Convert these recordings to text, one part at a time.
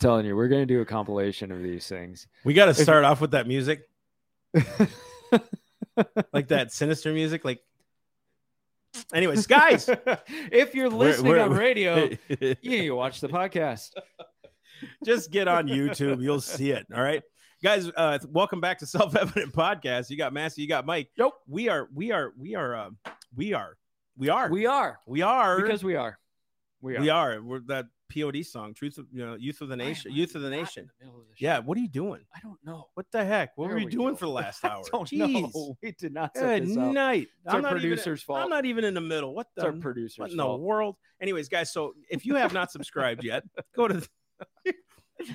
telling you, we're gonna do a compilation of these things. We got to start off with that music, like that sinister music. Like, anyways, guys, if you're We're- listening we're- on radio, you need to watch the podcast. just get on YouTube. You'll see it. All right. Guys, uh, welcome back to Self Evident Podcast. You got Massey, you got Mike. Nope. We are, we are, we are, uh, we are, we are, We are we are, because we are. We are. we are. We're that POD song, Truth of, you know, Youth of the Nation, Youth of the Nation. middle of the Yeah. What are you doing? I don't know. What the heck? What There were you we doing go. for the last hour? Jeez. know. We did not set Good night. It's our not even- producer's fault. I'm not even in the middle. What It's our the producer's what in the world? Anyways, guys, so if you have not subscribed yet, go to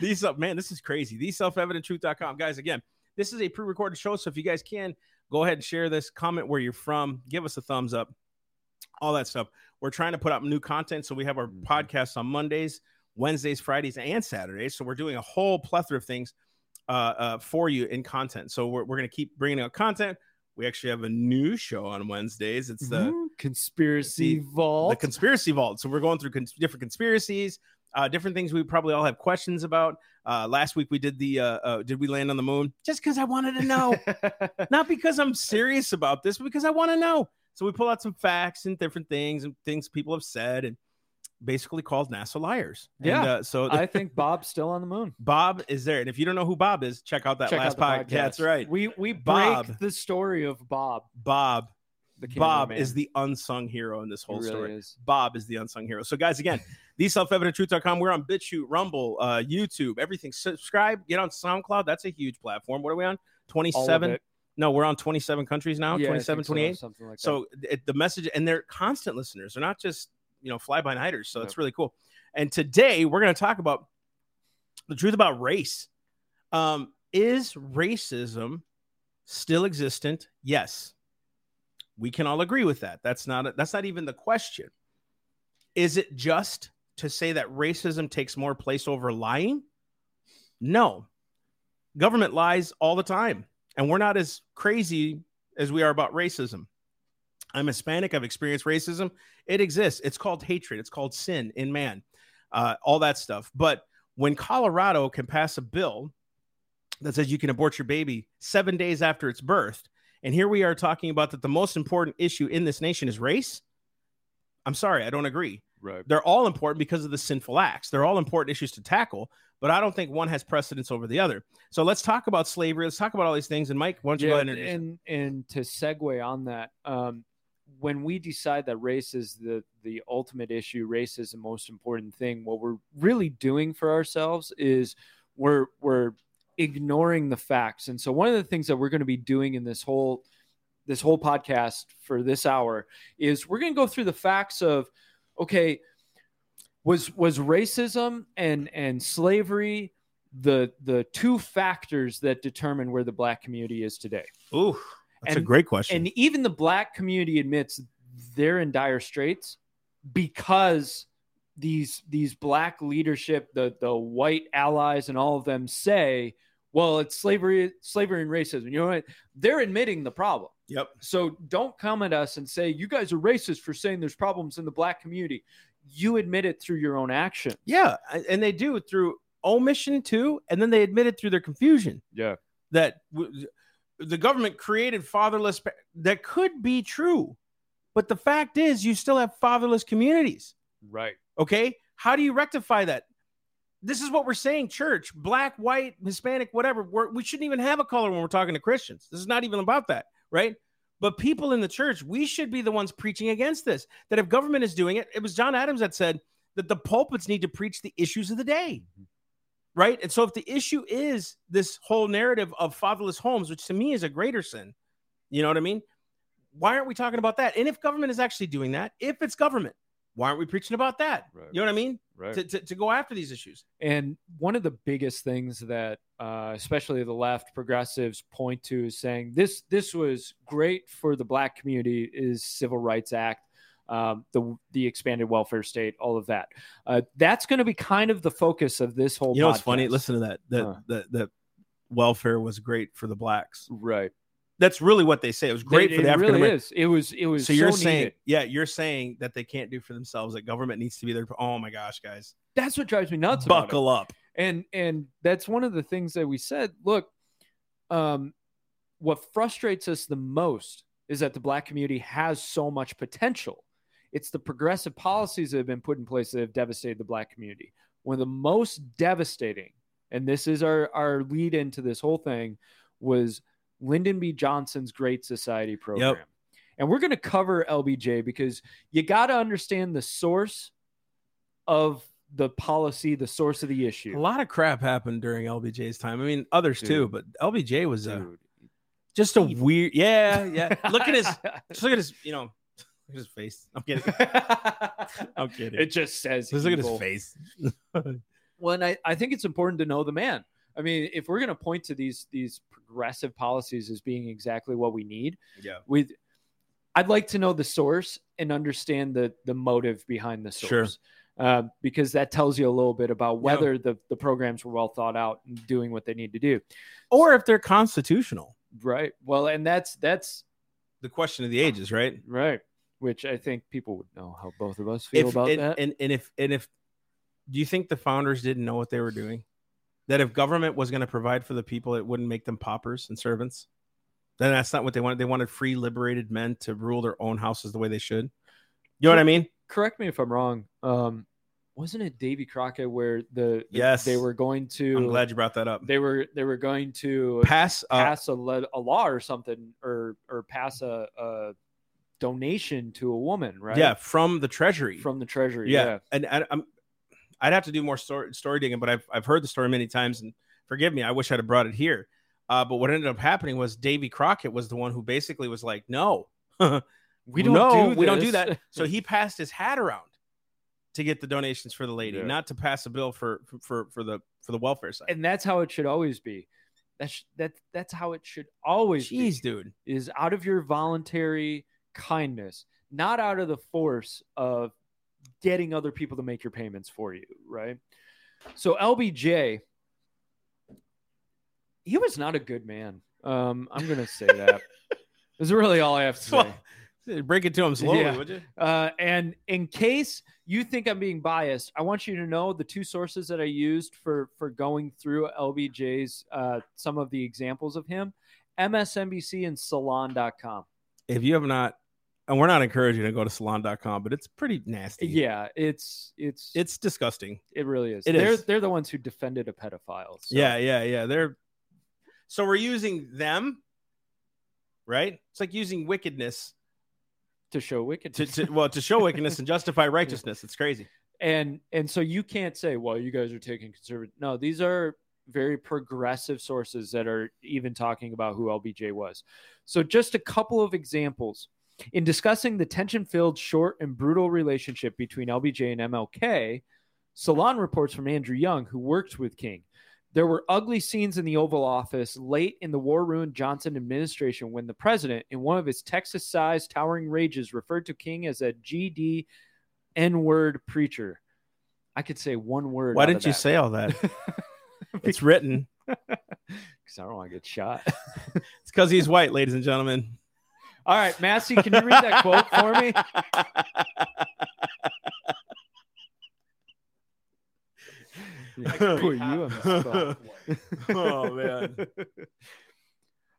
these up, man. This is crazy. These self-evidenttruth.com. Guys, again, this is a pre-recorded show. So if you guys can go ahead and share this, comment where you're from, give us a thumbs up, all that stuff. We're trying to put up new content. So we have our Mhm. podcasts on Mondays, Wednesdays, Fridays, and Saturdays. So we're doing a whole plethora of things uh, uh, for you in content. So we're, we're going to keep bringing out content. We actually have a new show on Wednesdays. It's the Mhm. conspiracy vault. the conspiracy vault. So we're going through cons- different conspiracies, uh, different things we probably all have questions about. Uh, last week we did the uh, uh, did we land on the moon? Just because I wanted to know, not because I'm serious about this, but because I want to know. So we pull out some facts and different things and things people have said and basically called NASA liars. And, Yeah. uh, so I think Bob's still on the moon. Bob is there, and if you don't know who Bob is, check out that Check last out podcast. the That's right. We we break Bob. the story of Bob. Bob. The Bob cameraman. is the unsung hero in this whole really story. is. Bob is the unsung hero. So, guys, again, the self-evidenttruth.com. We're on BitChute, Rumble, uh, YouTube, everything. Subscribe, get on SoundCloud. That's a huge platform. What are we on? All of 27. No, we're on 27 countries now, Yeah, 27, so, 28. something like that. So it, the message, and they're constant listeners. They're not just, you know, fly by nighters. So Yep. it's really cool. And today we're going to talk about the truth about race. Um, is racism still existent? Yes. We can all agree with that. That's not that's not even the question. Is it just to say that racism takes more place over lying? No. Government lies all the time, and we're not as crazy as we are about racism. I'm Hispanic. I've experienced racism. It exists. It's called hatred. It's called sin in man. Uh, all that stuff. But when Colorado can pass a bill that says you can abort your baby seven days after it's birthed, and here we are talking about that the most important issue in this nation is race. I'm sorry, I don't agree. right. They're all important because of the sinful acts. They're all important issues to tackle, but I don't think one has precedence over the other. So let's talk about slavery. Let's talk about all these things. And Mike, why don't you go ahead and and and to segue on that, um, when we decide that race is the the ultimate issue, race is the most important thing. What we're really doing for ourselves is we're we're ignoring the facts. And so one of the things that we're going to be doing in this whole this whole podcast for this hour is we're going to go through the facts of okay was was racism and and slavery the the two factors that determine where the black community is today? Ooh, that's a great question. and even the black community admits they're in dire straits because these these black leadership the the white allies and all of them say well it's slavery slavery and racism. You know what? They're admitting the problem. Yep. so don't come at us and say you guys are racist for saying there's problems in the black community you admit it through your own action. Yeah, and they do through omission too, and then they admit it through their confusion yeah that w- the government created fatherless. pa- That could be true, but the fact is, you still have fatherless communities. right Okay, how do you rectify that? This is what we're saying, church, black, white, Hispanic, whatever. We're, we shouldn't even have a color when we're talking to Christians. This is not even about that, right? But people in the church, we should be the ones preaching against this. That if government is doing it, it was John Adams that said that the pulpits need to preach the issues of the day, right? And so if the issue is this whole narrative of fatherless homes, which to me is a greater sin, you know what I mean? Why aren't we talking about that? And if government is actually doing that, if it's government, why aren't we preaching about that? Right. You know what I mean? right To, to, to go after these issues. And one of the biggest things that, uh, especially the left progressives, point to is saying this this was great for the black community is Civil Rights Act, um, the the expanded welfare state, all of that. Uh, that's going to be kind of the focus of this whole. You know what's funny? Listen to that. That Huh. that that welfare was great for the blacks. right? That's really what they say. It was great It- for the it African really American. It was. It was. So you're so saying, needed. yeah, you're saying that they can't do for themselves. That government needs to be there. Oh my gosh, guys, that's what drives me nuts. buckle up. And and that's one of the things that we said. Look, um, what frustrates us the most is that the black community has so much potential. It's the progressive policies that have been put in place that have devastated the black community. One of the most devastating, and this is our our lead into this whole thing, was Lyndon B. Johnson's Great Society program. Yep. And we're going to cover LBJ because you got to understand the source of the policy, the source of the issue. A lot of crap happened during LBJ's time. I mean, others too, but LBJ was uh, a, just a weird. Yeah, yeah. Look at his. Just look at his. You know, look at his face. I'm kidding. I'm kidding. it just says Just look at his face. Well, and I, I think it's important to know the man. I mean, if we're going to point to these these progressive policies as being exactly what we need, Yeah. with I'd like to know the source and understand the the motive behind the source. Sure. Uh, because that tells you a little bit about whether the, the programs were well thought out and doing what they need to do. Or if they're constitutional. Right. Well, and that's that's The question of the ages, right? right. Which I think people would know how both of us feel If about and, that. and and if and if do you think the founders didn't know what they were doing? That if government was going to provide for the people, it wouldn't make them paupers and servants. Then that's not what they wanted. They wanted free, liberated men to rule their own houses the way they should. You know what I mean? Correct me if I'm wrong. Um, wasn't it Davy Crockett where the Yes. they were going to I'm glad you brought that up. they were they were going to Pass, uh, pass a, a law or something or or pass a, a donation to a woman, right? yeah, from the treasury. from the treasury. yeah, Yeah. and I, I'm, I'd have to do more story story digging, but I've I've heard the story many times, and forgive me, I wish I'd have brought it here. Uh, but what ended up happening was Davy Crockett was the one who basically was like, "No, We don't no, do we don't do that." So he passed his hat around to get the donations for the lady, Yeah. not to pass a bill for for for the for the welfare side. and that's how it should always be. That's that that's how it should always Jeez, be. dude. Is out of your voluntary kindness, not out of the force of getting other people to make your payments for you, right? So LBJ, he was not a good man. Um, I'm gonna say that. That's really all I have to say. Well, break it to him slowly, Yeah. would you? Uh, and in case you think I'm being biased, I want you to know the two sources that I used for for going through LBJ's uh, some of the examples of him: MSNBC and Salon.com. If you have not, and we're not encouraging you to go to salon.com, but it's pretty nasty. Yeah, it's it's It's disgusting. it really is. it they're is. they're the ones who defended a pedophile. so- Yeah, yeah, yeah. They're so we're using them, right? It's like using wickedness to show to, wickedness. to well to show wickedness and justify righteousness. It's crazy. and and so you can't say well you guys are taking conservative no these are very progressive sources that are even talking about who lbj was so just a couple of examples in discussing the tension-filled short and brutal relationship between lbj and mlk salon reports from andrew young who worked with king there were ugly scenes in the Oval Office late in the war ruined Johnson administration when the president, in one of his Texas sized towering rages, referred to King as a GD N word preacher. I could say one word. Why didn't you say all that? It's written. Because I don't want to get shot. It's because he's white, ladies and gentlemen. All right, Massey, can you read that quote for me? I can put you on the spot. oh man,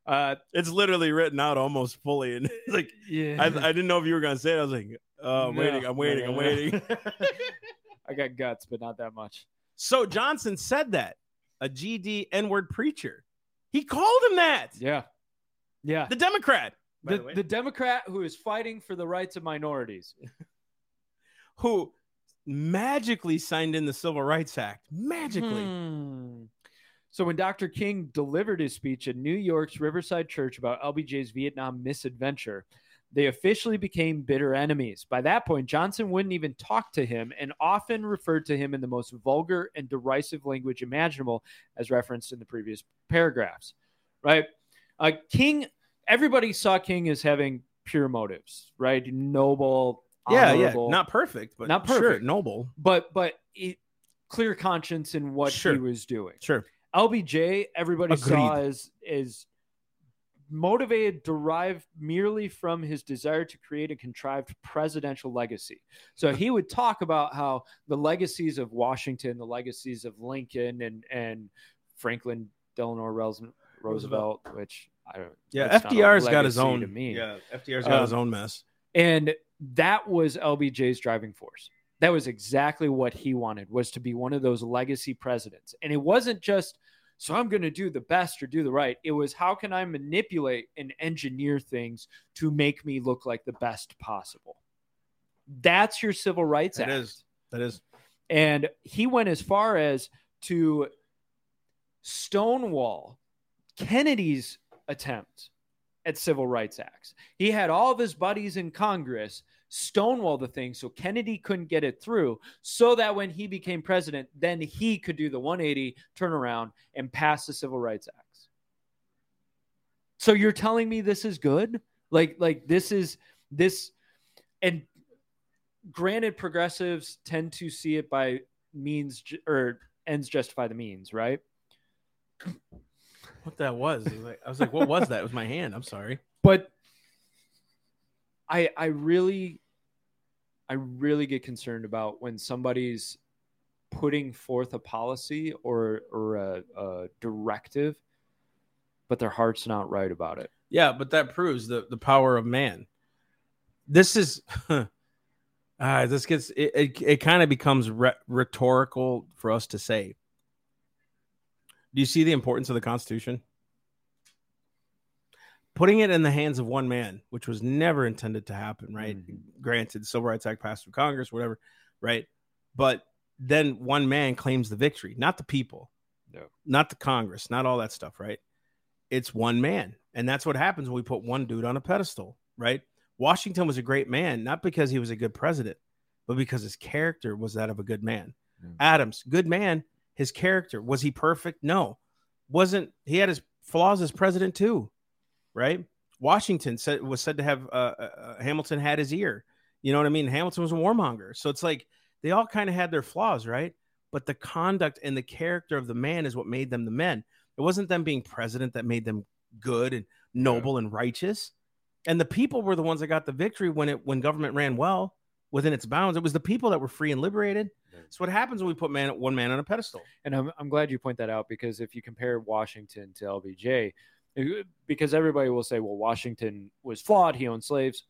Uh, it's literally written out almost fully, and it's like yeah. I, I didn't know if you were gonna say it. I was like, oh, I'm No, waiting, I'm waiting, no, I'm no, waiting. I got guts, but not that much. so Johnson said that a GD N word preacher. He called him that. Yeah. Yeah. The Democrat, The, the the Democrat who is fighting for the rights of minorities. who magically signed in the Civil Rights Act. Magically. Hmm. So when Dr. King delivered his speech at New York's Riverside Church about LBJ's Vietnam misadventure, they officially became bitter enemies. By that point, Johnson wouldn't even talk to him and often referred to him in the most vulgar and derisive language imaginable, as referenced in the previous paragraphs. Right? Uh, King, everybody saw King as having pure motives, right? Noble, Yeah, yeah. Not perfect, but Not sure, perfect. noble. but but it, clear conscience in what Sure. he was doing. Sure. LBJ, everybody saw Agreed. as is motivated derived merely from his desire to create a contrived presidential legacy. So he would talk about how the legacies of Washington, the legacies of Lincoln and and Franklin Delano Roosevelt, Roosevelt which I don't Yeah, that's not a FDR's got his own. to me. Yeah, FDR's got his Um, own mess. And that was LBJ's driving force. That was exactly what he wanted was to be one of those legacy presidents. And it wasn't just so I'm going to do the best or do the right. It was how can I manipulate and engineer things to make me look like the best possible. That's your civil rights That act. is. That is. And he went as far as to stonewall Kennedy's attempt at civil rights acts. He had all of his buddies in Congress stonewall the thing so Kennedy couldn't get it through, so that when he became president, then he could do the 180 turn around and pass the civil rights acts. So you're telling me this is good? Like like this is this and granted progressives tend to see it by means or ends justify the means, right? What that was? I was like, I was like, what was that? It was my hand. I'm sorry. But I I really I really get concerned about when somebody's putting forth a policy or or a, a directive, but their heart's not right about it. Yeah, but that proves the the power of man. This is. Ah, this gets it. It, it kind of becomes re- rhetorical for us to say. Do you see the importance of the Constitution? Putting it in the hands of one man, which was never intended to happen, right? Mhm. Granted, the Civil Rights Act passed through Congress, whatever, right? But then one man claims the victory, not the people, No. not the Congress, not all that stuff, right? It's one man. And that's what happens when we put one dude on a pedestal, right? Washington was a great man, not because he was a good president, but because his character was that of a good man. Mm. Adams, good man. His character was he perfect? No, wasn't. He had his flaws as president too, right? Washington said was said to have uh, uh, Hamilton had his ear. You know what I mean? Hamilton was a warmonger, so it's like they all kind of had their flaws, right? But the conduct and the character of the man is what made them the men. It wasn't them being president that made them good and noble and righteous. And the people were the ones that got the victory when it when government ran well within its bounds. It was the people that were free and liberated. That's what happens when we put man one man on a pedestal. And I'm, I'm glad you point that out because if you compare Washington to LBJ, because everybody will say, well, Washington was flawed, he owned slaves.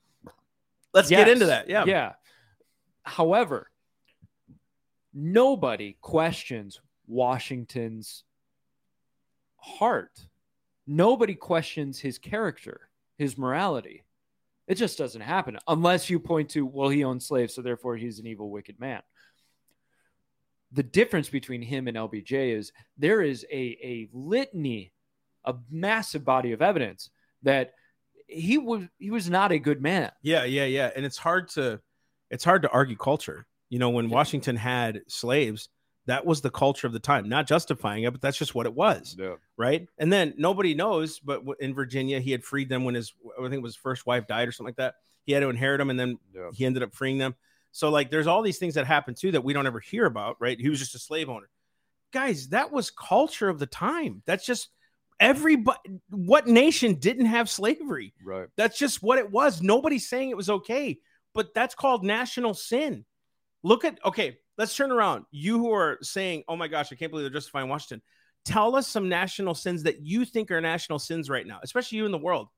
Let's get into that. Yeah. Yeah. However, nobody questions Washington's heart. Nobody questions his character, his morality. It just doesn't happen unless you point to, well, he owned slaves, so therefore he's an evil, wicked man. The difference between him and LBJ is there is a, a litany, a massive body of evidence that he was he was not a good man. Yeah, yeah, yeah. And it's hard to it's hard to argue culture. You know, when Washington had slaves, that was the culture of the time. Not justifying it, but that's just what it was, right? And then nobody knows, but in Virginia, he had freed them when his I think it was his first wife died or something like that. He had to inherit them, and then Yeah. he ended up freeing them. So like, there's all these things that happen too that we don't ever hear about, right? He was just a slave owner, guys. That was culture of the time. That's just everybody. What nation didn't have slavery? Right. That's just what it was. Nobody's saying it was okay, but that's called national sin. Look at okay, let's turn around. You who are saying, "Oh my gosh, I can't believe they're justifying Washington." Tell us some national sins that you think are national sins right now, especially you in the world.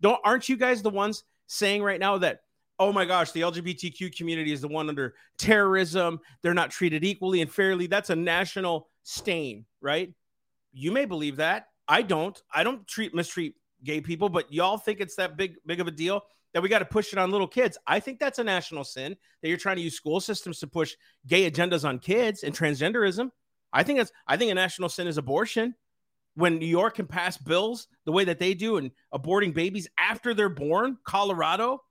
Don't aren't you guys the ones saying right now that oh my gosh, the LGBTQ community is the one under terrorism. They're not treated equally and fairly. That's a national stain, right? You may believe that. I don't. I don't treat mistreat gay people, but y'all think it's that big big of a deal that we got to push it on little kids. I think that's a national sin that you're trying to use school systems to push gay agendas on kids and transgenderism. I think that's I think a national sin is abortion. When New York can pass bills the way that they do and aborting babies after they're born, Colorado,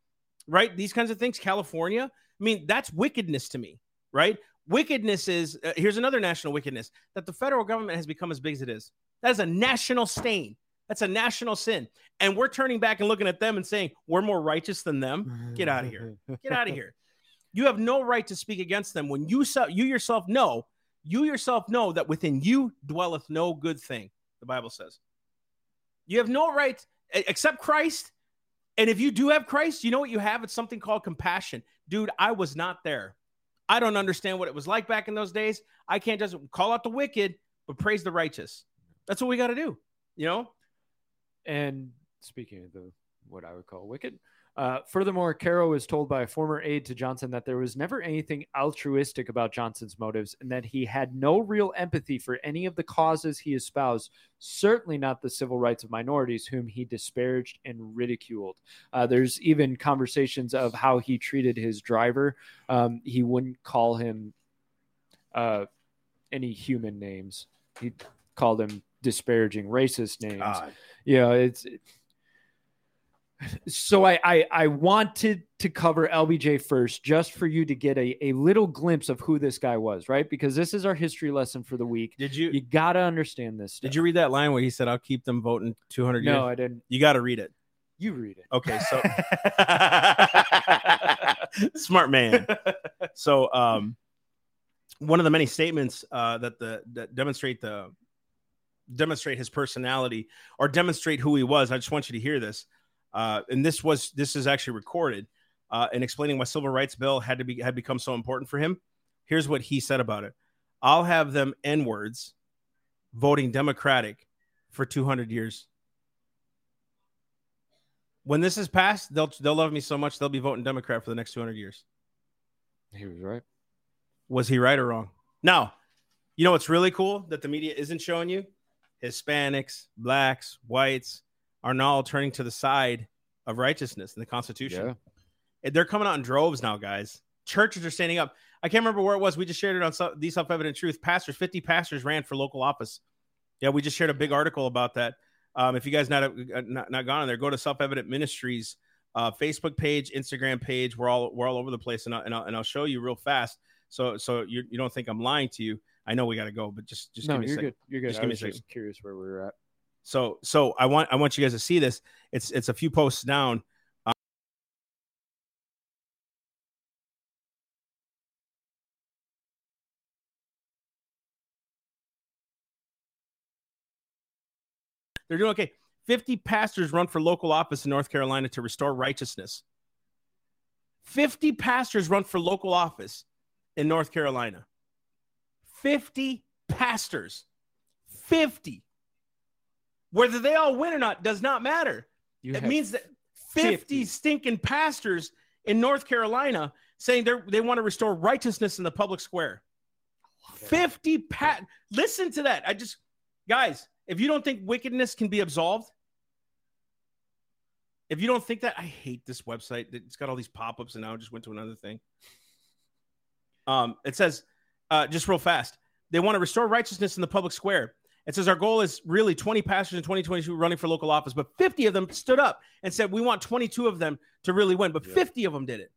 right? These kinds of things, California. I mean, that's wickedness to me, right? Wickedness is uh, here's another national wickedness that the federal government has become as big as it is. That is a national stain. That's a national sin. And we're turning back and looking at them and saying, we're more righteous than them. Get out of here. Get out of here. You have no right to speak against them when you you yourself know, you yourself know that within you dwelleth no good thing. The Bible says. You have no right Accept Christ. And if you do have Christ, you know what you have? It's something called compassion. Dude, I was not there. I don't understand what it was like back in those days. I can't just call out the wicked, but praise the righteous. That's what we got to do. You know? And speaking of the what I would call wicked, uh, furthermore, Caro was told by a former aide to Johnson that there was never anything altruistic about Johnson's motives and that he had no real empathy for any of the causes he espoused, certainly not the civil rights of minorities, whom he disparaged and ridiculed. Uh, there's even conversations of how he treated his driver. Um, he wouldn't call him uh, any human names, he called him disparaging racist names. God. Yeah, it's so I, I I wanted to cover LBJ first just for you to get a, a little glimpse of who this guy was, right? Because this is our history lesson for the week. Did you You gotta understand this. did you read that line where he said, I'll keep them voting 200 No, years? No, I didn't. You got to read it. You read it. Okay, so smart man. So, um, one of the many statements uh, that the that demonstrate the demonstrate his personality or demonstrate who he was. I just want you to hear this. Uh, and this was this is actually recorded uh, in explaining why civil rights bill had to be had become so important for him. Here's what he said about it: "I'll have them n words voting Democratic for 200 years." When this is passed, they'll they'll love me so much they'll be voting Democrat for the next 200 years. He was right. Was he right or wrong? Now, you know what's really cool that the media isn't showing you? Hispanics, blacks, whites are now turning to the side of righteousness in the Constitution. Yeah. They're coming out in droves now, guys. Churches are standing up. I can't remember where it was. We just shared it on the Self Evident Truth. Pastors, 50 pastors ran for local office. Yeah, we just shared a big article about that. Um, if you guys not, uh, not not gone on there, go to Self Evident Ministries uh, Facebook page, Instagram page. We're all we're all over the place, and I'll, and I'll, and I'll show you real fast. So so you, you don't think I'm lying to you. I know we got to go, but just just no, give me a you're second. good. You're good. Just I give me a second. curious where we were at. So so I want I want you guys to see this. It's it's a few posts down. They're doing okay. 50 pastors run for local office in North Carolina to restore righteousness. 50 pastors run for local office in North Carolina. 50 pastors. 50. Whether they all win or not does not matter. You It means that 50, 50. stinking pastors in North Carolina saying they they want to restore righteousness in the public square. 50 pat listen to that. I just guys, if you don't think wickedness can be absolved, if you don't think that, I hate this website. It's got all these pop-ups and now I just went to another thing. Um, it says, uh, just real fast, they want to restore righteousness in the public square. It says our goal is really 20 pastors in 2022 running for local office, but 50 of them stood up and said we want 22 of them to really win, but Yeah. 50 of them did it.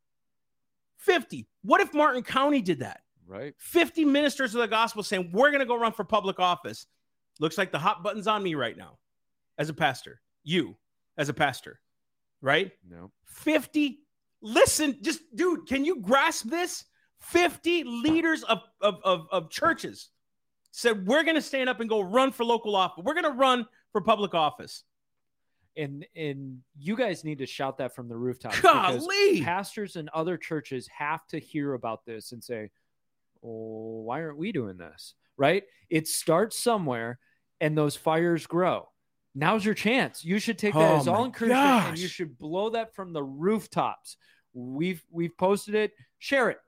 50. What if Martin County did that? right. 50 ministers of the gospel saying we're going to go run for public office. Looks like the hot button's on me right now as a pastor. You as a pastor, right? No. 50 listen just dude can you grasp this 50 leaders of of, of, of churches said we're going to stand up and go run for local office we're going to run for public office And and you guys need to shout that from the rooftops. golly pastors and other churches have to hear about this and say, "Oh, why aren't we doing this?" Right? It starts somewhere, and those fires grow. Now's your chance. You should take that Oh as all encouragement, and you should blow that from the rooftops. We've we've posted it. Share it.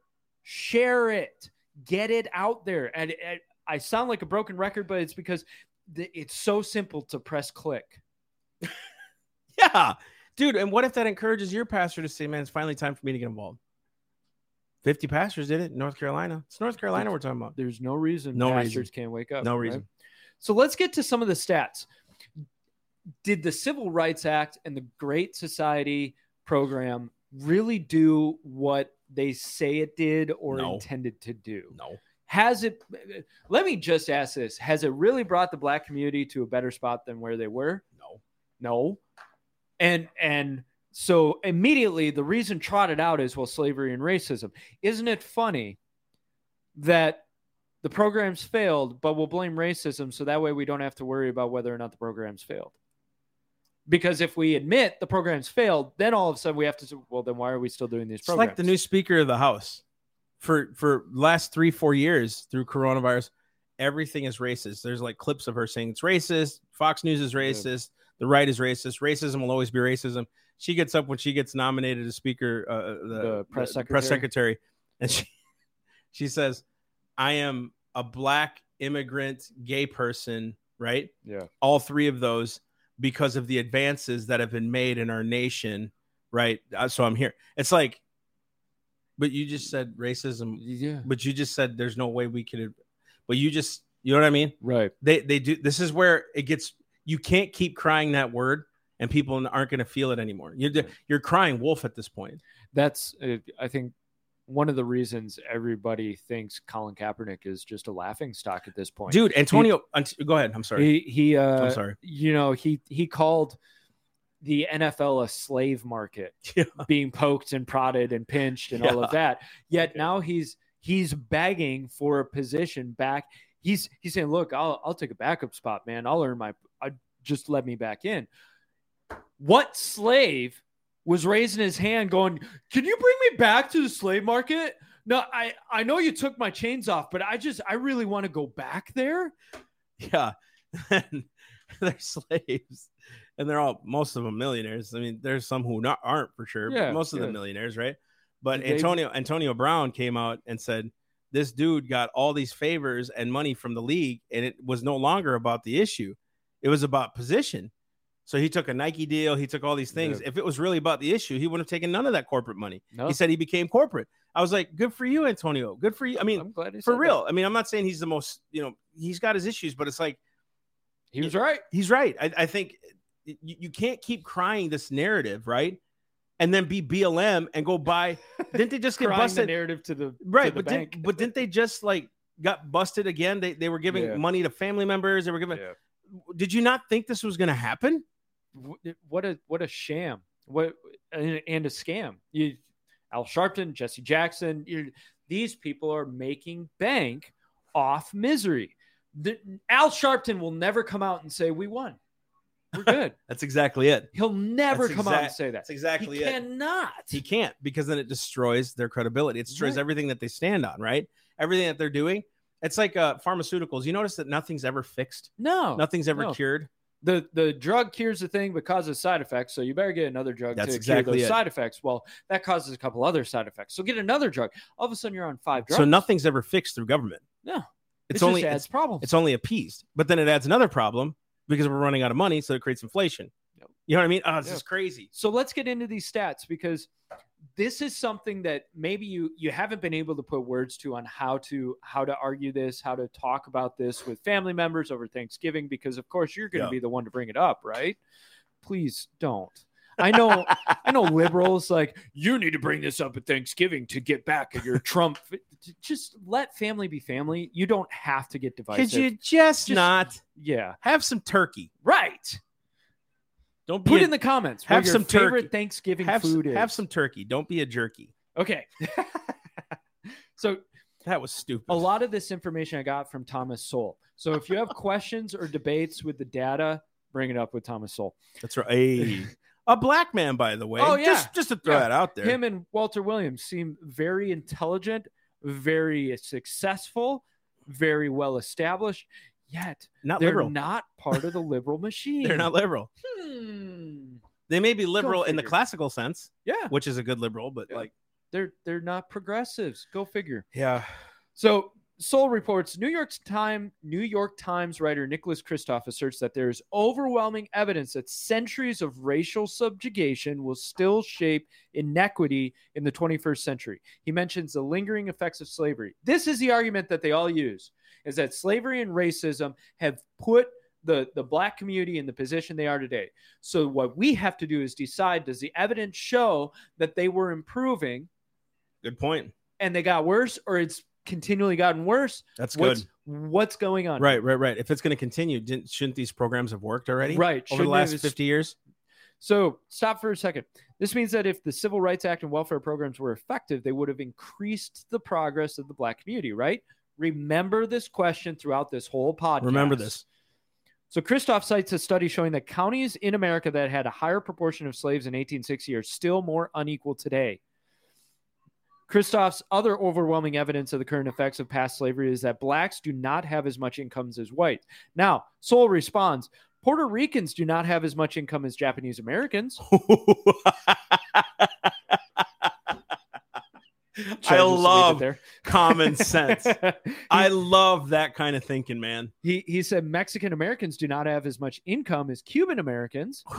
Share it. Get it out there. And, and I sound like a broken record, but it's because the, it's so simple to press click. yeah dude and what if that encourages your pastor to say man it's finally time for me to get involved 50 pastors did it in north carolina it's north carolina we're talking about There's no reason No pastors reason. can't wake up. no right? reason So let's get to some of the stats. Did the Civil Rights Act and the Great Society program really do what they say it did or No. intended to do? no Has it, let me just ask this Has it really brought the black community to a better spot than where they were? no No. And, and, so immediately the reason trotted out is well slavery and racism. Isn't it funny that the programs failed, but we'll blame racism so that way we don't have to worry about whether or not the programs failed. Because if we admit the program's failed, then all of a sudden we have to say, well, then why are we still doing these It's programs? like the new Speaker of the House for for last three four years through coronavirus. Everything is racist. There's like clips of her saying it's racist. Fox News is racist. The right is racist. Racism will always be racism. She gets up when she gets nominated as Speaker, uh, the, The press press secretary. secretary, and she she says, "I am a black immigrant gay person." Right? Yeah. all three of those because of the advances that have been made in our nation right? Uh, so i'm here. It's like but you just said racism. Yeah. but you just said there's no way we could but you just you know what i mean? Right. they they do this is where it gets you can't keep crying that word and people aren't going to feel it anymore. You're you're crying wolf at this point. That's, uh, I think, one of the reasons everybody thinks Colin Kaepernick is just a laughing stock at this point. dude antonio Ant- go ahead i'm sorry He, he, uh, i'm sorry you know, he, he called the NFL a slave market, Yeah. being poked and prodded and pinched and all of that. Yet now he's, he's begging for a position back. He's, he's saying, look, I'll, I'll take a backup spot, man. I'll earn my, I just let me back in. What slave was raising his hand going, Can you bring me back to the slave market? No, I, I know you took my chains off, but I just I really want to go back there. Yeah. They're slaves. And they're all most of them millionaires. I mean, there's some who not aren't for sure, Yeah, but most of yeah. them millionaires, right? But Antonio Antonio Brown came out and said this dude got all these favors and money from the league, and it was no longer about the issue. It was about position. So he took a Nike deal, he took all these things. Yeah. If it was really about the issue, he wouldn't have taken none of that corporate money. No, He said he became corporate. I was like, good for you, Antonio. Good for you. I mean, I'm glad for real. that. I mean, I'm not saying he's the most, you know, he's got his issues, but it's like He was right. he's right. I, I think you, you can't keep crying this narrative, right? And then be BLM and go buy. Didn't they just get Crying the busted? narrative to the Right, to the but bank. didn't, but didn't they just like got busted again? They they were giving Yeah. money to family members. They were giving. Yeah. Did you not think this was going to happen? Wh- what a what a sham what and, and a scam you al sharpton jesse jackson these people are making bank off misery the, al sharpton will never come out and say we won we're good That's exactly it. he'll never That's come out and say that That's exactly he it. cannot He can't because then it destroys their credibility. It destroys Right. everything that they stand on. Right, everything that they're doing. It's like uh, pharmaceuticals. You notice that nothing's ever fixed. no Nothing's ever no. cured. The the drug cures the thing but causes side effects so you better get another drug That's to exactly cure those it. side effects well that causes a couple other side effects so get another drug all of a sudden you're on five drugs So nothing's ever fixed through government. No. it's it only adds it's, problems it's only appeased, but then it adds another problem because we're running out of money, so it creates inflation. You know what I mean? Oh, this Yeah. is crazy. So let's get into these stats because this is something that maybe you you haven't been able to put words to on how to how to argue this, how to talk about this with family members over Thanksgiving because of course you're going to Yeah. be the one to bring it up, right? Please don't. I know I know liberals like you need to bring this up at Thanksgiving to get back at your Trump. Just let family be family. You don't have to get divisive. Could you just, Just- not yeah, have some turkey? right. Don't be Put a- in the comments have some favorite turkey. Thanksgiving have food some, have some turkey. Don't be a jerky. Okay. so That was stupid. a lot of this information I got from Thomas Sowell. So if you have questions or debates with the data, bring it up with Thomas Sowell. That's right. Hey. a black man, by the way. Oh, yeah. Just, just to throw Yeah. that out there. Him and Walter Williams seem very intelligent, very successful, very well established. Yet not they're liberal. not part of the liberal machine. They're not liberal. Hmm. They may be liberal in the classical sense, Yeah, which is a good liberal, but Yeah. like, they're they're not progressives. Go figure. yeah. So Sowell reports New York Times New York Times writer Nicholas Kristof asserts that there is overwhelming evidence that centuries of racial subjugation will still shape inequity in the 21st century. He mentions the lingering effects of slavery. This is the argument that they all use is that slavery and racism have put the, the black community in the position they are today. So what we have to do is decide does the evidence show that they were improving Good point. and they got worse or it's continually gotten worse? That's what's good. what's going on Right, right, right. If it's going to continue, didn't, shouldn't these programs have worked already? right Over the last 50 years? so stop for a second this means that if the civil rights act and welfare programs were effective they would have increased the progress of the black community right remember this question throughout this whole podcast Remember this. So Kristof cites a study showing that counties in America that had a higher proportion of slaves in 1860 are still more unequal today. Kristof's other overwhelming evidence of the current effects of past slavery is that blacks do not have as much incomes as whites. Now, Sowell responds, Puerto Ricans do not have as much income as Japanese Americans. I love common sense. I love that kind of thinking, man. He he said Mexican Americans do not have as much income as Cuban Americans.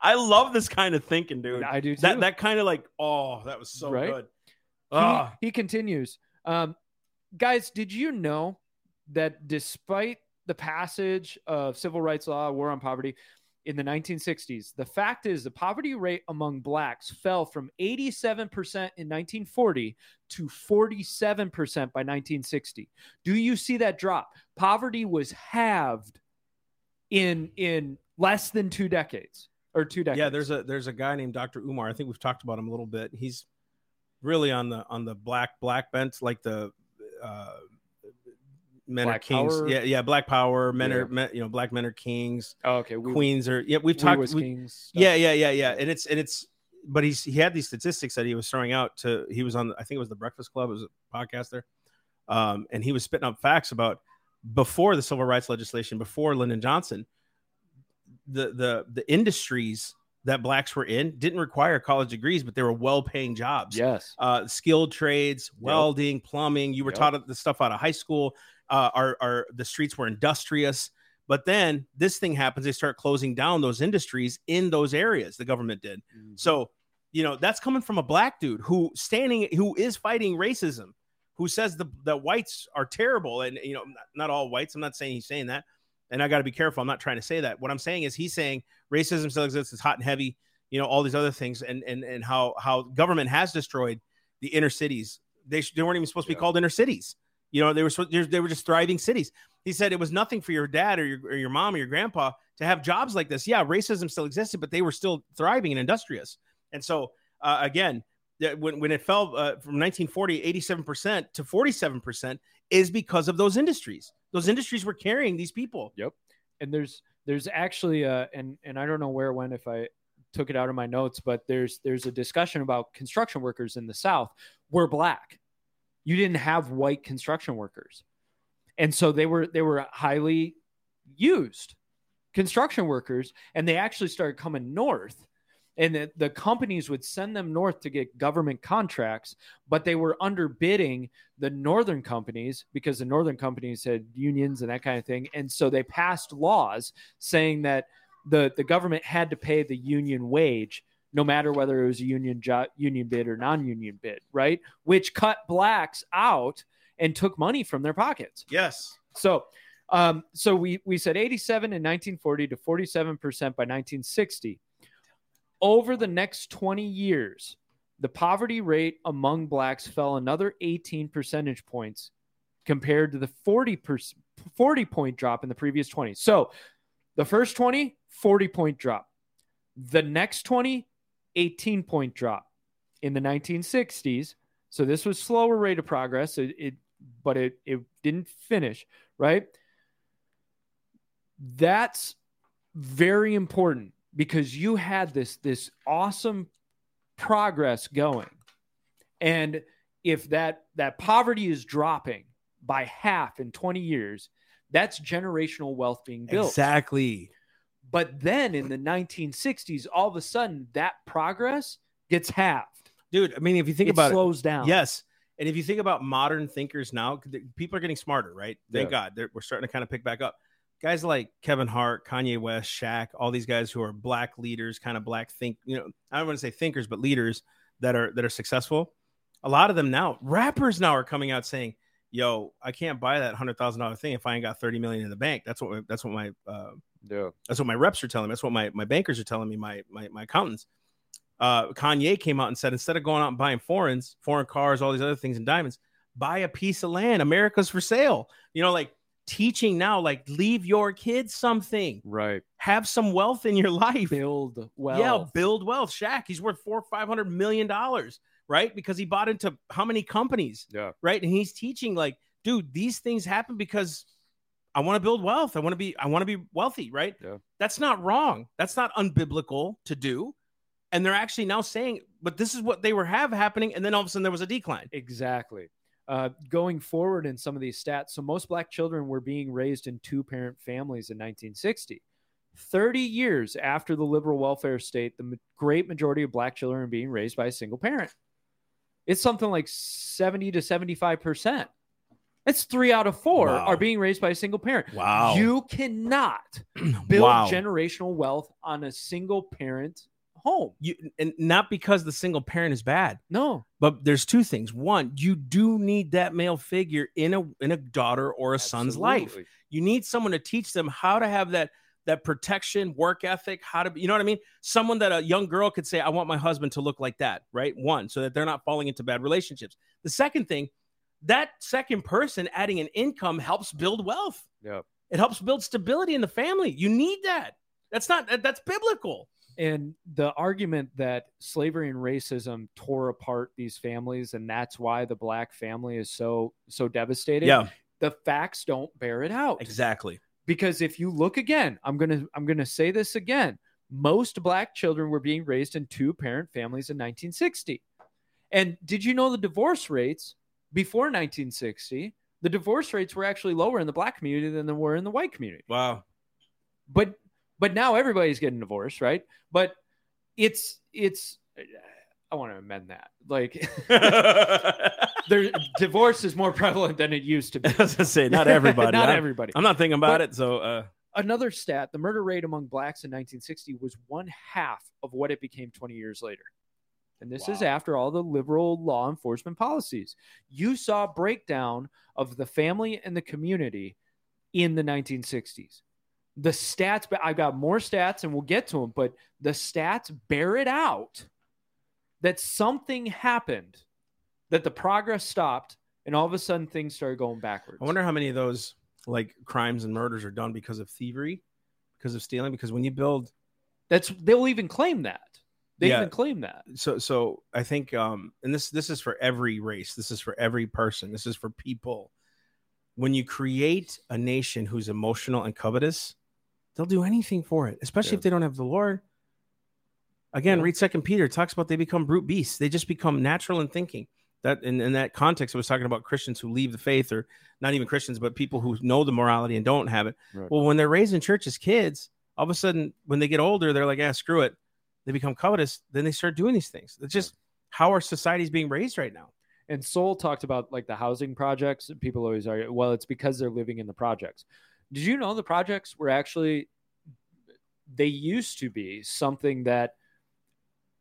I love this kind of thinking, dude. I do too. That that kind of like, oh, that was so Right? good. He, Ah, he continues, um, guys. Did you know that despite the passage of civil rights law, war on poverty in the 1960s, the fact is the poverty rate among blacks fell from 87% in 1940 to 47% by 1960. Do you see that drop? Poverty was halved in in less than two decades or two decades. yeah, there's a there's a guy named Dr. Umar. I think we've talked about him a little bit. He's really on the on the black black bent, like the uh men Black are kings. power? Yeah, yeah, black power. Men Yeah. are men, you know, black men are kings. oh, okay. We, Queens are yeah, we've we talked we- kings. Yeah, yeah, yeah, yeah. And it's and it's but he's he had these statistics that he was throwing out to he was on I think it was the Breakfast Club, it was a podcast there. Um, and he was spitting up facts about before the civil rights legislation, before Lyndon Johnson, the the the industries that blacks were in didn't require college degrees, but they were well-paying jobs Yes. uh, skilled trades, welding, plumbing. You were Yep. taught the stuff out of high school. Uh, our, our the streets were industrious. But then this thing happens. They start closing down those industries in those areas. The government did. So, you know, that's coming from a black dude who standing, who is fighting racism, who says the that whites are terrible, and you know, not, not all whites. I'm not saying he's saying that, and I got to be careful. I'm not trying to say that. What I'm saying is he's saying racism still exists. It's hot and heavy. You know, all these other things, and and and how how government has destroyed the inner cities. They sh- they weren't even supposed to be Yeah. called inner cities. You know, they were they were just thriving cities. He said it was nothing for your dad or your, or your mom or your grandpa to have jobs like this. Yeah, racism still existed, but they were still thriving and industrious. And so, uh, again, when, when it fell uh, from 1940, 87% to 47% is because of those industries. Those industries were carrying these people. Yep. And there's there's actually uh and and I don't know where it went if I took it out of my notes, but there's there's a discussion about construction workers in the South were black. You didn't have white construction workers, and so they were they were highly used construction workers, and they actually started coming north. And the, the companies would send them north to get government contracts, but they were underbidding the northern companies because the northern companies had unions and that kind of thing and so they passed laws saying that the the government had to pay the union wage no matter whether it was a union job union bid or non-union bid right? Which cut blacks out and took money from their pockets. Yes. so um so we we said 87 in 1940 to 47% by 1960 over the next 20 years the poverty rate among blacks fell another 18 percentage points compared to the 40 per, 40 point drop in the previous 20 so the first 20 40 point drop. The next 20 18 point drop in the 1960s so this was slower rate of progress. It, it but it it didn't finish right? That's very important because you had this this awesome progress going. And if that that poverty is dropping by half in 20 years that's generational wealth being built. Exactly. But then in the 1960s all of a sudden that progress gets halved Dude, I mean, if you think it about it, slows down Yes. And if you think about modern thinkers now, people are getting smarter, right? Thank Yeah. God. They're, we're starting to kind of pick back up. Guys like Kevin Hart, Kanye West, Shaq, all these guys who are black leaders, kind of black think, you know, I don't want to say thinkers, but leaders that are that are successful. A lot of them now, rappers now are coming out saying, "Yo, I can't buy that hundred thousand dollar thing if I ain't got thirty million in the bank." That's what that's what my uh, yeah that's what my reps are telling me. That's what my, my bankers are telling me, my, my, my accountants. Uh, Kanye came out and said, instead of going out and buying foreigns, foreign cars, all these other things and diamonds, buy a piece of land. America's for sale. You know, like teaching now, like leave your kids something, right have some wealth in your life. build wealth Yeah, build wealth. Shaq, he's worth four, five hundred million dollars, right? Because he bought into how many companies, yeah right? And he's teaching, like, dude, these things happen because I want to build wealth. I want to be I want to be wealthy, right? Yeah. That's not wrong. That's not unbiblical to do. And they're actually now saying, but this is what they were have happening, and then all of a sudden there was a decline. Exactly. Uh, going forward in some of these stats, so most black children were being raised in two parent families in 1960. 30 years after the liberal welfare state, the great majority of black children are being raised by a single parent. It's something like 70 to 75%. It's three out of four Wow. are being raised by a single parent. Wow. You cannot build wow. generational wealth on a single parent home. you and not because the single parent is bad, No, but there's two things. One, you do need that male figure in a in a daughter or a son's life. You need someone to teach them how to have that that protection, work ethic, how to be, you know what I mean? Someone that a young girl could say, I want my husband to look like that, right? One, so that they're not falling into bad relationships. The second thing, that second person adding an income helps build wealth. Yeah. It helps build stability in the family. You need that. That's not that- that's biblical. And the argument that slavery and racism tore apart these families, and that's why the black family is so so devastated. Yeah, the facts don't bear it out. exactly. Because if you look again, I'm gonna I'm gonna say this again. Most black children were being raised in two parent families in 1960. And did you know the divorce rates before 1960? The divorce rates were actually lower in the black community than they were in the white community. Wow. But but now everybody's getting divorced, right? But it's it's I want to amend that. Like there divorce is more prevalent than it used to be. I was gonna say not everybody. not I'm, everybody. I'm not thinking about But- it. So uh, Another stat: the murder rate among blacks in 1960 was one half of what it became 20 years later. And this is after all the liberal law enforcement policies. You saw breakdown of the family and the community in the 1960s. The stats, but I got more stats and we'll get to them, but the stats bear it out that something happened, that the progress stopped, and all of a sudden things started going backwards. I wonder how many of those like crimes and murders are done because of thievery, because of stealing. Because when you build, That's they'll even claim that. They Yeah. even claim that. so so I think, um, and this this is for every race. This is for every person. This is for people. When you create a nation who's emotional and covetous, they'll do anything for it, especially Yeah. if they don't have the Lord. Again, Yeah. read Second Peter talks about they become brute beasts. They just become natural in thinking. That in, in that context, I was talking about Christians who leave the faith, or not even Christians, but people who know the morality and don't have it. Right. Well, when they're raised in church as kids, all of a sudden, when they get older, they're like, "Yeah, screw it." They become covetous. Then they start doing these things. It's just how our society is being raised right now. And Sowell talked about like the housing projects. People always argue, well, it's because they're living in the projects. Did you know the projects were actually they used to be something that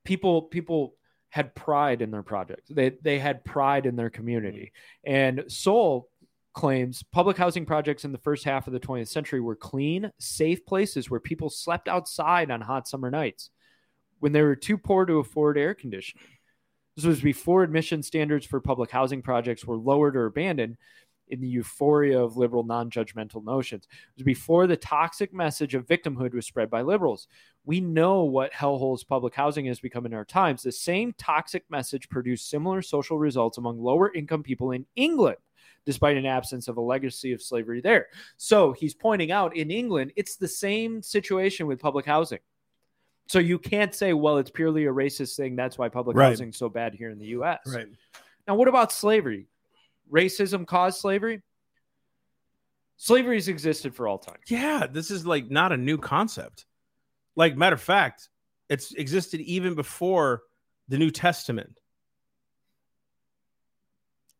people people had pride in their projects. They they had pride in their community. Mm-hmm. And Sowell claims public housing projects in the first half of the 20th century were clean, safe places where people slept outside on hot summer nights when they were too poor to afford air conditioning. This was before admission standards for public housing projects were lowered or abandoned in the euphoria of liberal non judgmental notions. It was before the toxic message of victimhood was spread by liberals. We know what hellholes public housing has become in our times. The same toxic message produced similar social results among lower income people in England, despite an absence of a legacy of slavery there. So he's pointing out in England, it's the same situation with public housing. So you can't say, well, it's purely a racist thing. That's why public Right. housing is so bad here in the U.S. Right. Now, what about slavery? Racism caused slavery. Slavery has existed for all time. Yeah, this is like not a new concept. Like matter of fact, it's existed even before the New Testament.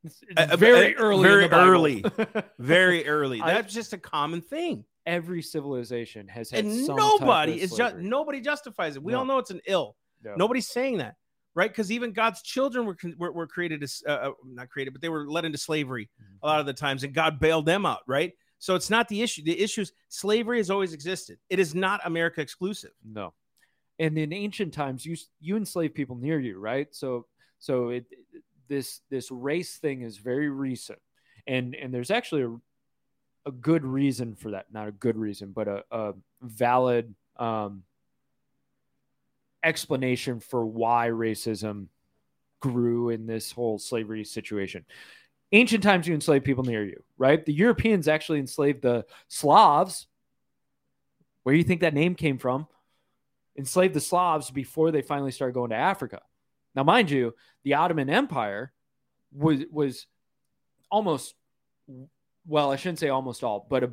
It's, it's very uh, early. very in the Bible. early. Very early. That's just a common thing. Every civilization has had And nobody is just nobody justifies it. We No. all know it's an ill. No. Nobody's saying that, right? Because even God's children were, were were created as uh, uh, not created, but they were led into slavery a lot of the times, and God bailed them out, right? So it's not the issue. The issue is slavery has always existed. It is not America exclusive. No. And in ancient times, you you enslave people near you, right? So so it this this race thing is very recent, and and there's actually a, a good reason for that. Not a good reason, but a, a valid um, explanation for why racism grew in this whole slavery situation. Ancient times, you enslaved people near you, right? The Europeans actually enslaved the Slavs. Where do you think that name came from? Enslaved the Slavs before they finally started going to Africa. Now, mind you, the Ottoman Empire was was almost well, I shouldn't say almost all, but a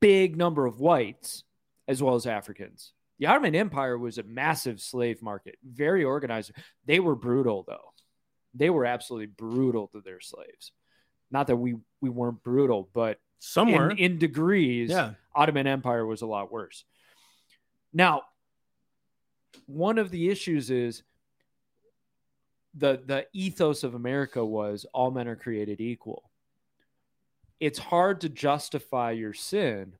big number of whites as well as Africans. The Ottoman Empire was a massive slave market, very organized. They were brutal though. They were absolutely brutal to their slaves. Not that we we weren't brutal, but Somewhere. in, in degrees, yeah. Ottoman Empire was a lot worse. Now, one of the issues is the the ethos of America was all men are created equal. It's hard to justify your sin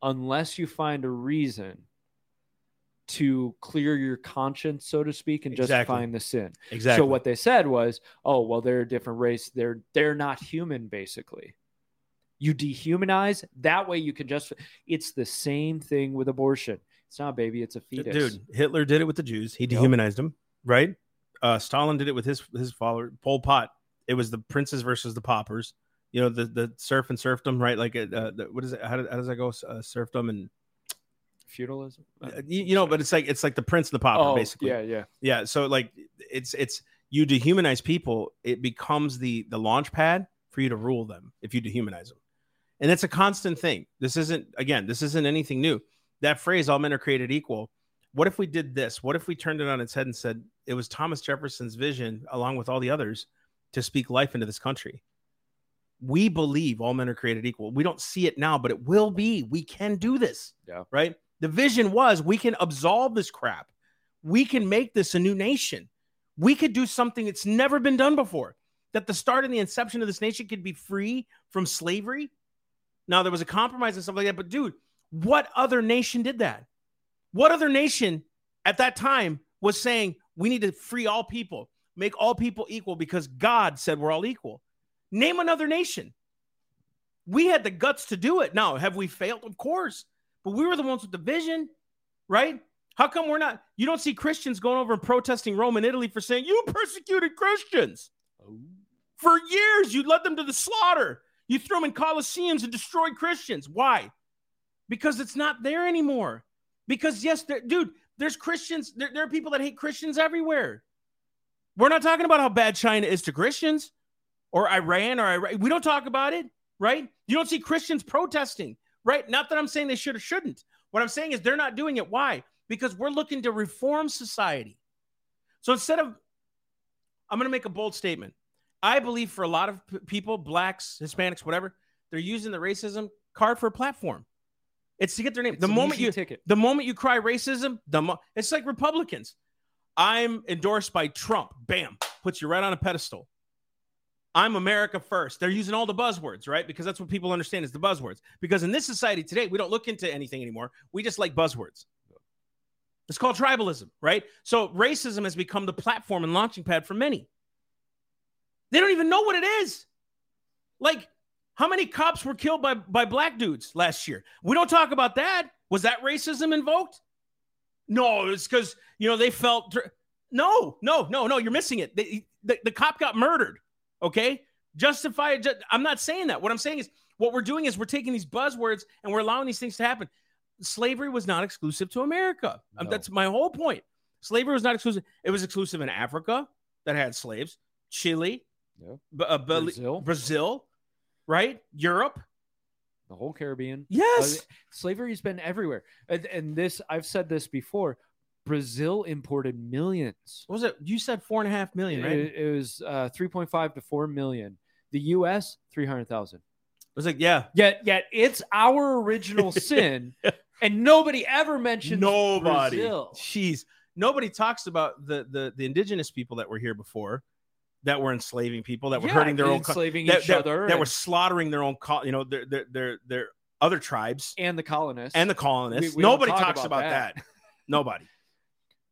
unless you find a reason to clear your conscience, so to speak, and Exactly. justifying the sin. Exactly. So what they said was, "Oh, well, they're a different race. They're they're not human, basically." You dehumanize that way. You can just. It's the same thing with abortion. It's not a baby. It's a fetus. Dude, Hitler did it with the Jews. He Yep. dehumanized them, right? Uh, Stalin did it with his his follower, Pol Pot. It was the princes versus the paupers. You know, the the serf and serfdom, right? Like, uh, the, what is it? How, did, how does that go? Uh, serfdom and feudalism. uh, you, you know, but it's like it's like the prince and the pauper, oh, basically. yeah, yeah. yeah so like it's it's you dehumanize people it becomes the the launch pad for you to rule them if you dehumanize them and it's a constant thing this isn't again this isn't anything new that phrase all men are created equal what if we did this what if we turned it on its head and said it was thomas jefferson's vision along with all the others to speak life into this country we believe all men are created equal we don't see it now but it will be we can do this Yeah. right the vision was we can absolve this crap we can make this a new nation. We could do something that's never been done before. That the start and the inception of this nation could be free from slavery. Now there was a compromise and stuff like that, but dude, what other nation did that? What other nation at that time was saying we need to free all people, make all people equal because God said we're all equal? Name another nation. We had the guts to do it. Now, have we failed? Of course. But we were the ones with the vision, right? How come we're not? You don't see Christians going over and protesting Rome and Italy for saying you persecuted Christians oh. for years. You led them to the slaughter. You threw them in coliseums and destroyed Christians. Why? Because it's not there anymore. Because yes, dude, there's Christians. There, there are people that hate Christians everywhere. We're not talking about how bad China is to Christians, or Iran, or Iraq. We don't talk about it, right? You don't see Christians protesting, right? Not that I'm saying they should or shouldn't. What I'm saying is they're not doing it. Why? Because we're looking to reform society. So instead of, I'm going to make a bold statement. I believe for a lot of p- people, blacks, Hispanics, whatever, they're using the racism card for a platform. It's to get their name. It's the moment you ticket. the moment you cry racism, the mo- it's like Republicans. I'm endorsed by Trump. Bam, puts you right on a pedestal. I'm America first. They're using all the buzzwords, right? Because that's what people understand is the buzzwords. Because in this society today, we don't look into anything anymore. We just like buzzwords. It's called tribalism, right? So racism has become the platform and launching pad for many. They don't even know what it is. Like, how many cops were killed by, by black dudes last year? We don't talk about that. Was that racism invoked? No, it's because, you know, they felt. No, no, no, no, you're missing it. They, the, the cop got murdered. Okay. Justify it. ju- I'm not saying that. What I'm saying is what we're doing is we're taking these buzzwords and we're allowing these things to happen. Slavery was not exclusive to America. Um, That's my whole point. Slavery was not exclusive. It was exclusive in Africa that had slaves, Chile, Yeah. B- uh, Brazil. Brazil, right? Europe. the whole Caribbean. Yes. Uh, slavery's been everywhere, and, and this I've said this before. Brazil imported millions. What was it? You said four and a half million, right? It It, was uh, 3.5 to 4 million. The U.S. 300,000. I was like, yeah, Yet, yet it's our original sin, and nobody ever mentions nobody. Brazil. Jeez, nobody talks about the the the indigenous people that were here before, that were enslaving people, that were Yeah, hurting their own, co- enslaving that, each that- other, that and, were slaughtering their own, co- you know, their their their their other tribes and the colonists and the colonists. We- we nobody talk talks about about, that. that. nobody.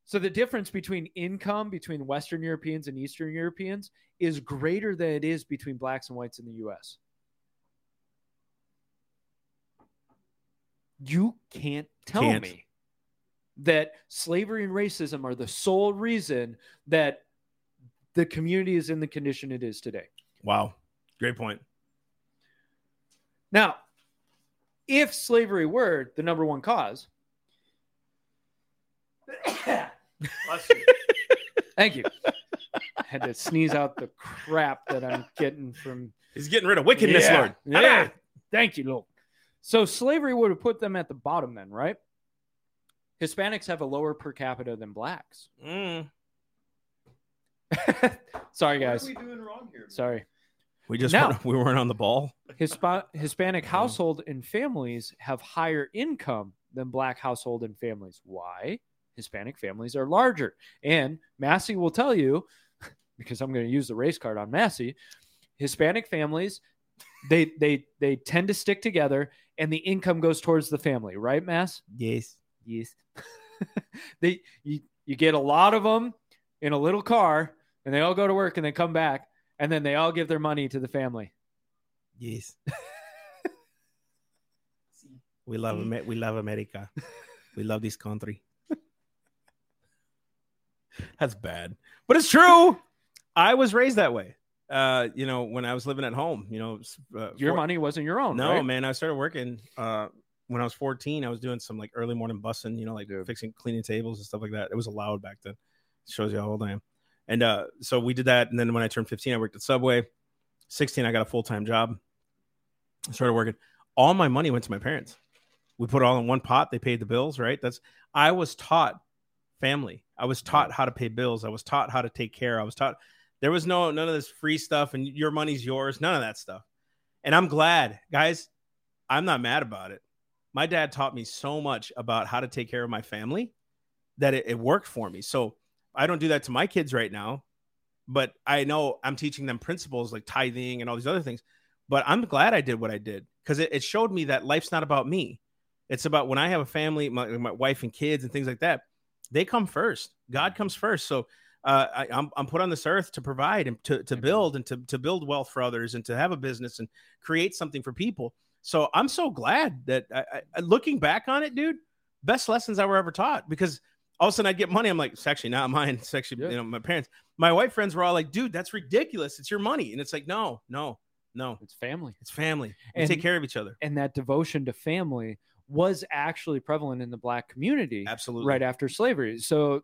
So the difference between income between Western Europeans and Eastern Europeans is greater than it is between blacks and whites in the US. You can't tell Can't. me that slavery and racism are the sole reason that the community is in the condition it is today. Wow. Great point. Now, if slavery were the number one cause, thank you. I had to sneeze out the crap that I'm getting from. He's getting rid of wickedness, Yeah. Lord. Yeah. Thank you, Lord. So slavery would have put them at the bottom then, right? Hispanics have a lower per capita than blacks. Mm. Sorry, What are guys. we doing wrong here? Sorry. We just Now- weren't, we weren't on the ball. Hispa- Hispanic household and families have higher income than black household and families. Why? Hispanic families are larger. And Massey will tell you, because I'm going to use the race card on Massey, Hispanic families, they they they tend to stick together and the income goes towards the family, right, Mass? Yes. Yes. they you, you get a lot of them in a little car and they all go to work and they come back and then they all give their money to the family. Yes. we love we love America. We love this country. That's bad, but it's true. I was raised that way. Uh, you know, when I was living at home, you know, uh, Your for- money wasn't your own. No, right? man. I started working uh when I was 14. I was doing some like early morning bussing, you know, like Dude. fixing cleaning tables and stuff like that. It was allowed back then. Shows you how old I am. And uh so we did that. And then when I turned 15, I worked at Subway. 16, I got a full-time job. I started working. All my money went to my parents. We put it all in one pot. They paid the bills, right? That's I was taught family. I was taught how to pay bills. I was taught how to take care. I was taught there was no none of this free stuff and your money's yours. None of that stuff. And I'm glad, guys. I'm not mad about it. My dad taught me so much about how to take care of my family that it, it worked for me. So I don't do that to my kids right now, but I know I'm teaching them principles like tithing and all these other things. But I'm glad I did what I did because it, it showed me that life's not about me. It's about when I have a family, my, my wife and kids and things like that. They come first. God comes first. So uh, I, I'm, I'm put on this earth to provide and to, to build and to, to build wealth for others and to have a business and create something for people. So I'm so glad that I, I, looking back on it, dude, best lessons I were ever taught because all of a sudden I'd get money. I'm like, it's actually not mine. It's actually, Yeah. you know, my parents, my white friends were all like, dude, that's ridiculous. It's your money. And it's like, no, no, no, It's family. it's family. We And- take care of each other. And that devotion to family was actually prevalent in the black community Absolutely. right after slavery. So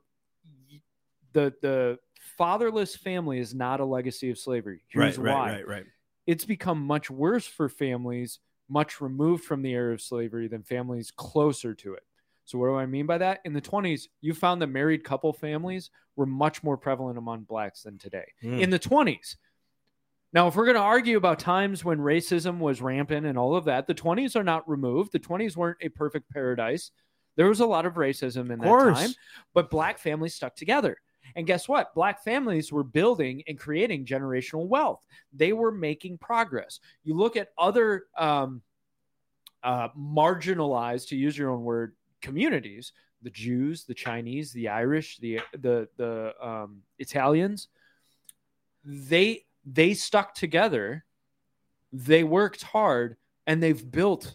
the the fatherless family is not a legacy of slavery. Here's right, right, right, right. It's become much worse for families much removed from the era of slavery than families closer to it. So what do I mean by that? In the 20s, you found that married couple families were much more prevalent among blacks than today. Mm. in the 20s. Now, if we're going to argue about times when racism was rampant and all of that, the 20s are not removed. The 20s weren't a perfect paradise. There was a lot of racism in Of that time, but black families stuck together. And guess what? Black families were building and creating generational wealth. They were making progress. You look at other um, uh, marginalized, to use your own word, communities: the Jews, the Chinese, the Irish, the the the um, Italians. They they stuck together. They worked hard, and they've built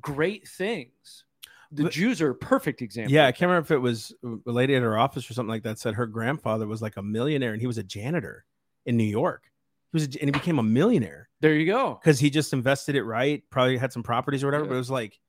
great things. The But- Jews are a perfect example. Yeah, I can't remember if it was a lady at her office or something like that said her grandfather was like a millionaire and he was a janitor in New York. He was, a, and he became a millionaire There you go. because he just invested it right. Probably had some properties or whatever. Yeah. But it was like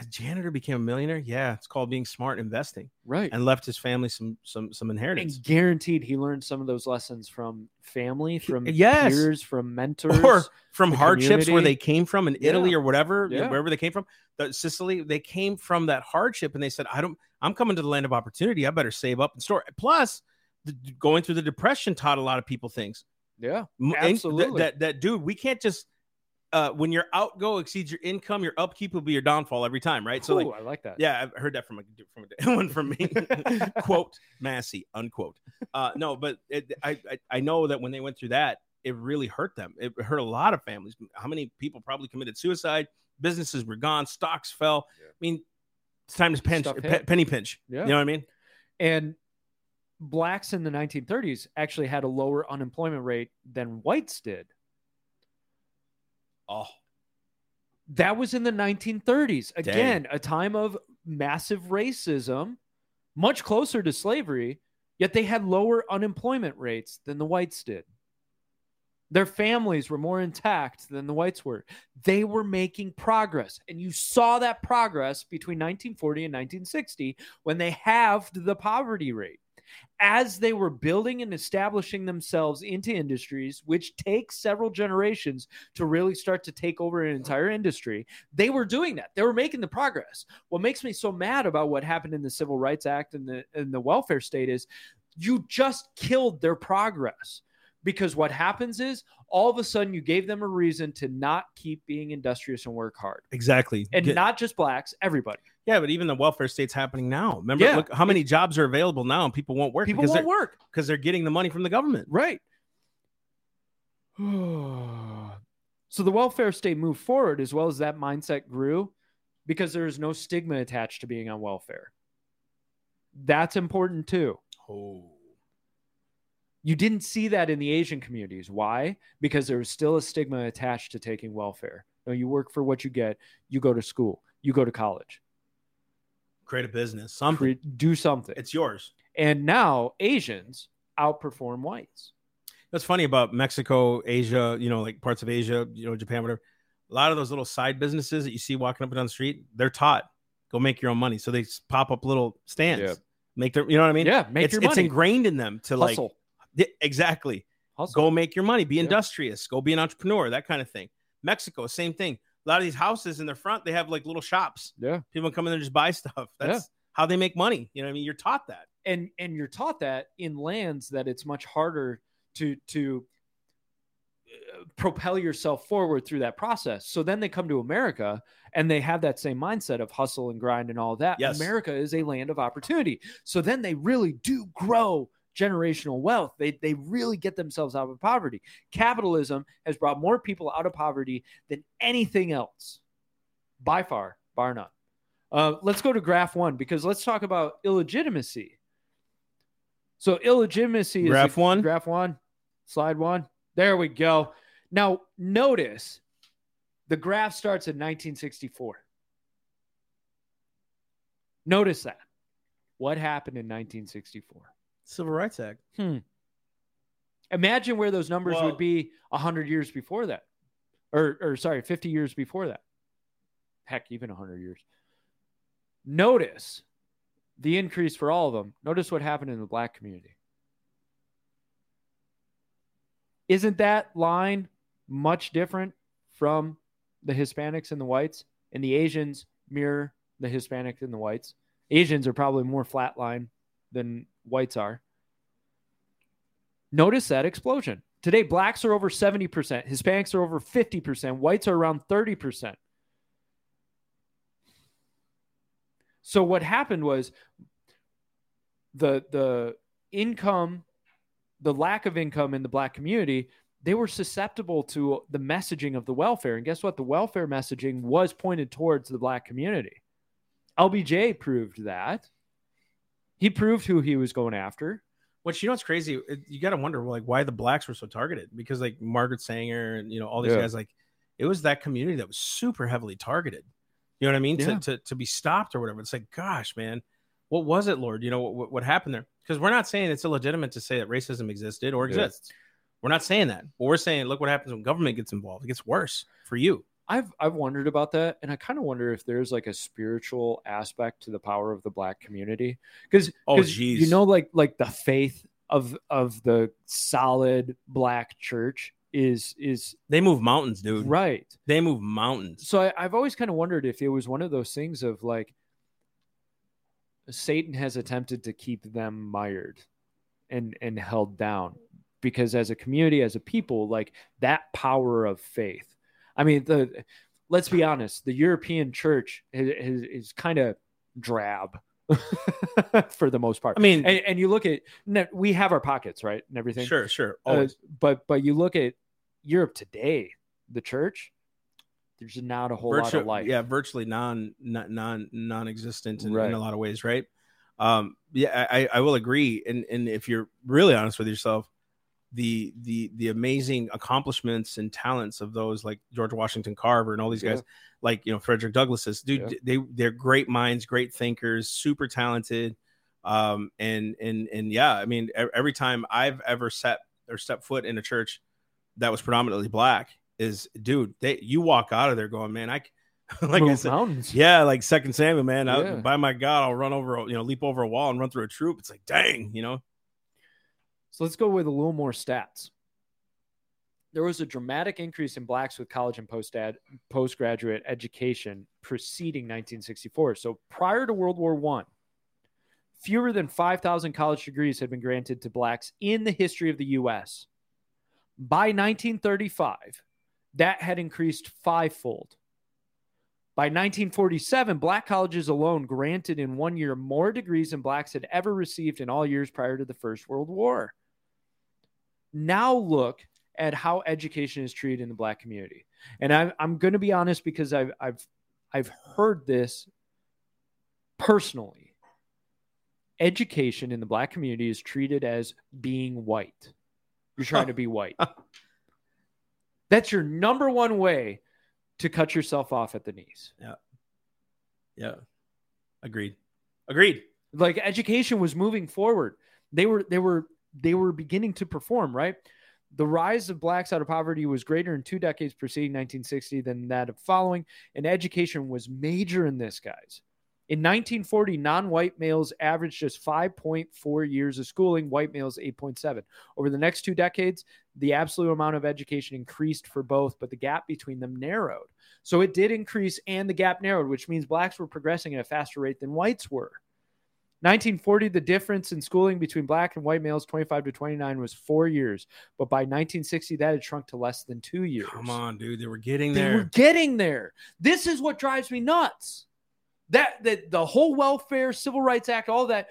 a janitor became a millionaire. Yeah, it's called being smart investing, Right. and left his family some some some inheritance. and guaranteed he learned some of those lessons from family, from yes. peers, from mentors. or from hardships where they came from in Italy or whatever, Yeah. wherever they came from, the, Sicily, they came from that hardship and they said, I don't, I'm coming to the land of opportunity. I better save up and store. Plus, the, going through the depression taught a lot of people things. yeah, and Absolutely. That, that, dude, we can't just, uh, when your outgo exceeds your income, your upkeep will be your downfall every time, right? So, like, I like that. yeah, I've heard that from a from a one from me. Quote Massey, unquote. Uh, no, but it, I, I I know that when they went through that, it really hurt them. It hurt a lot of families. How many people probably committed suicide? Businesses were gone. Stocks fell. Yeah. I mean, it's time to pinch, pe- penny pinch. Yeah. You know what I mean? And blacks in the 1930s actually had a lower unemployment rate than whites did. Oh, That was in the 1930s. Again, a time of massive racism, much closer to slavery, yet they had lower unemployment rates than the whites did. Their families were more intact than the whites were. They were making progress. And you saw that progress between 1940 and 1960 when they halved the poverty rate. As they were building and establishing themselves into industries, which take several generations to really start to take over an entire industry, they were doing that. They were making the progress. What makes me so mad about what happened in the Civil Rights Act and the, and the welfare state is you just killed their progress because what happens is all of a sudden you gave them a reason to not keep being industrious and work hard. Exactly. And Get- not just blacks, everybody. yeah, but even the welfare state's happening now. Remember, Yeah. look how many jobs are available now and people won't work People because won't work. because they're getting the money from the government. Right. so the welfare state moved forward as well as that mindset grew because there is no stigma attached to being on welfare. That's important too. Oh. You didn't see that in the Asian communities. Why? Because there was still a stigma attached to taking welfare. No, you work for what you get. You go to school. You go to college. Create a business. Something. Do something. It's yours. and now Asians outperform whites. That's funny about Mexico, Asia, you know, like parts of Asia, you know, Japan, whatever. A lot of those little side businesses that you see walking up and down the street, they're taught go make your own money. So they pop up little stands, Yeah. make their, you know what I mean? yeah, make it's, your it's ingrained in them to like, Hustle. Yeah, exactly. Hustle. Go make your money, be Yeah. industrious, go be an entrepreneur, that kind of thing. Mexico, same thing. A lot of these houses in the front, they have like little shops. Yeah. People come in there and just buy stuff. That's how they make money. You know what I mean? You're taught that. and and you're taught that in lands that it's much harder to to uh, propel yourself forward through that process so then they come to america and they have that same mindset of hustle and grind and all that Yes. america is a land of opportunity so then they really do grow generational wealth they they really get themselves out of poverty capitalism has brought more people out of poverty than anything else by far bar none uh, let's go to graph one because let's talk about illegitimacy so illegitimacy is Graph a- one? Graph one. Slide one. There we go. Now notice the graph starts in 1964. Notice that. What happened in 1964? Civil Rights Act. Hmm. Imagine where those numbers Well- would be 100 years before that. Or, or sorry, 50 years before that. Heck, even 100 years. Notice the increase for all of them. Notice what happened in the black community. Isn't that line much different from the Hispanics and the whites? And the Asians mirror the Hispanics and the whites. Asians are probably more flat line than whites are. Notice that explosion. Today, blacks are over 70%, Hispanics are over 50%, whites are around 30%. So what happened was the the income, the lack of income in the black community, they were susceptible to the messaging of the welfare. And guess what? The welfare messaging was pointed towards the black community. LBJ proved that. He proved who he was going after. Which you know what's crazy? You got to wonder like why the blacks were so targeted because like Margaret Sanger and you know all these Yeah. guys like it was that community that was super heavily targeted. You know what I mean? Yeah. To, to to be stopped or whatever. It's like, gosh, man, what was it, Lord? You know what what happened there? Because we're not saying it's illegitimate to say that racism existed or Yeah. exists. We're not saying that. But we're saying, look what happens when government gets involved. It gets worse for you. I've I've wondered about that, and I kind of wonder if there's like a spiritual aspect to the power of the black community, because Oh, you geez. know, like like the faith of of the solid black church is is They move mountains, dude. right. They move mountains. So I, I've always kind of wondered if it was one of those things of like Satan has attempted to keep them mired and and held down because as a community, as a people, like that power of faith. I mean, the let's be honest, the European church is, is, is kind of drab for the most part. I mean, and, and you look at we have our pockets, right, and everything. sure, sure. Uh, but but you look at Europe today, the church, there's not a whole lot of life. Yeah, virtually non non non non-existent in, Right. in a lot of ways, right? Um, yeah, I, I will agree. And and if you're really honest with yourself, the the the amazing accomplishments and talents of those like George Washington Carver and all these Yeah. guys, like you know Frederick Douglass's, dude, Yeah. they they're great minds, great thinkers, super talented. Um, and and and yeah, I mean, every time I've ever set or stepped foot in a church, that was predominantly black is dude they you walk out of there going man I like i said mountains. yeah like second samuel man I, by my god i'll run over you know leap over a wall and run through a troop it's like dang you know So let's go with a little more stats. There was a dramatic increase in blacks with college and post postgraduate education preceding 1964. So prior to World War One, fewer than 5,000 college degrees had been granted to blacks in the history of the U.S. By 1935, that had increased fivefold. By 1947, black colleges alone granted in one year more degrees than blacks had ever received in all years prior to the First World War. Now look at how education is treated in the black community. And I'm, I'm going to be honest because I've, I've, I've heard this personally. Education in the black community is treated as being white. You're trying to be white. That's your number one way to cut yourself off at the knees. yeah Yeah. agreed agreed Like education was moving forward. They were they were they were beginning to perform, right? The rise of blacks out of poverty was greater in two decades preceding 1960 than that of following, and education was major in this, guys. In 1940, non-white males averaged just 5.4 years of schooling, white males 8.7. Over the next two decades, the absolute amount of education increased for both, but the gap between them narrowed. So it did increase and the gap narrowed, which means blacks were progressing at a faster rate than whites were. 1940, the difference in schooling between black and white males, 25 to 29, was four years. But by 1960, that had shrunk to less than two years. come on dude they were getting They there They were getting there. This is what drives me nuts. That, that the whole welfare, Civil Rights Act, all that.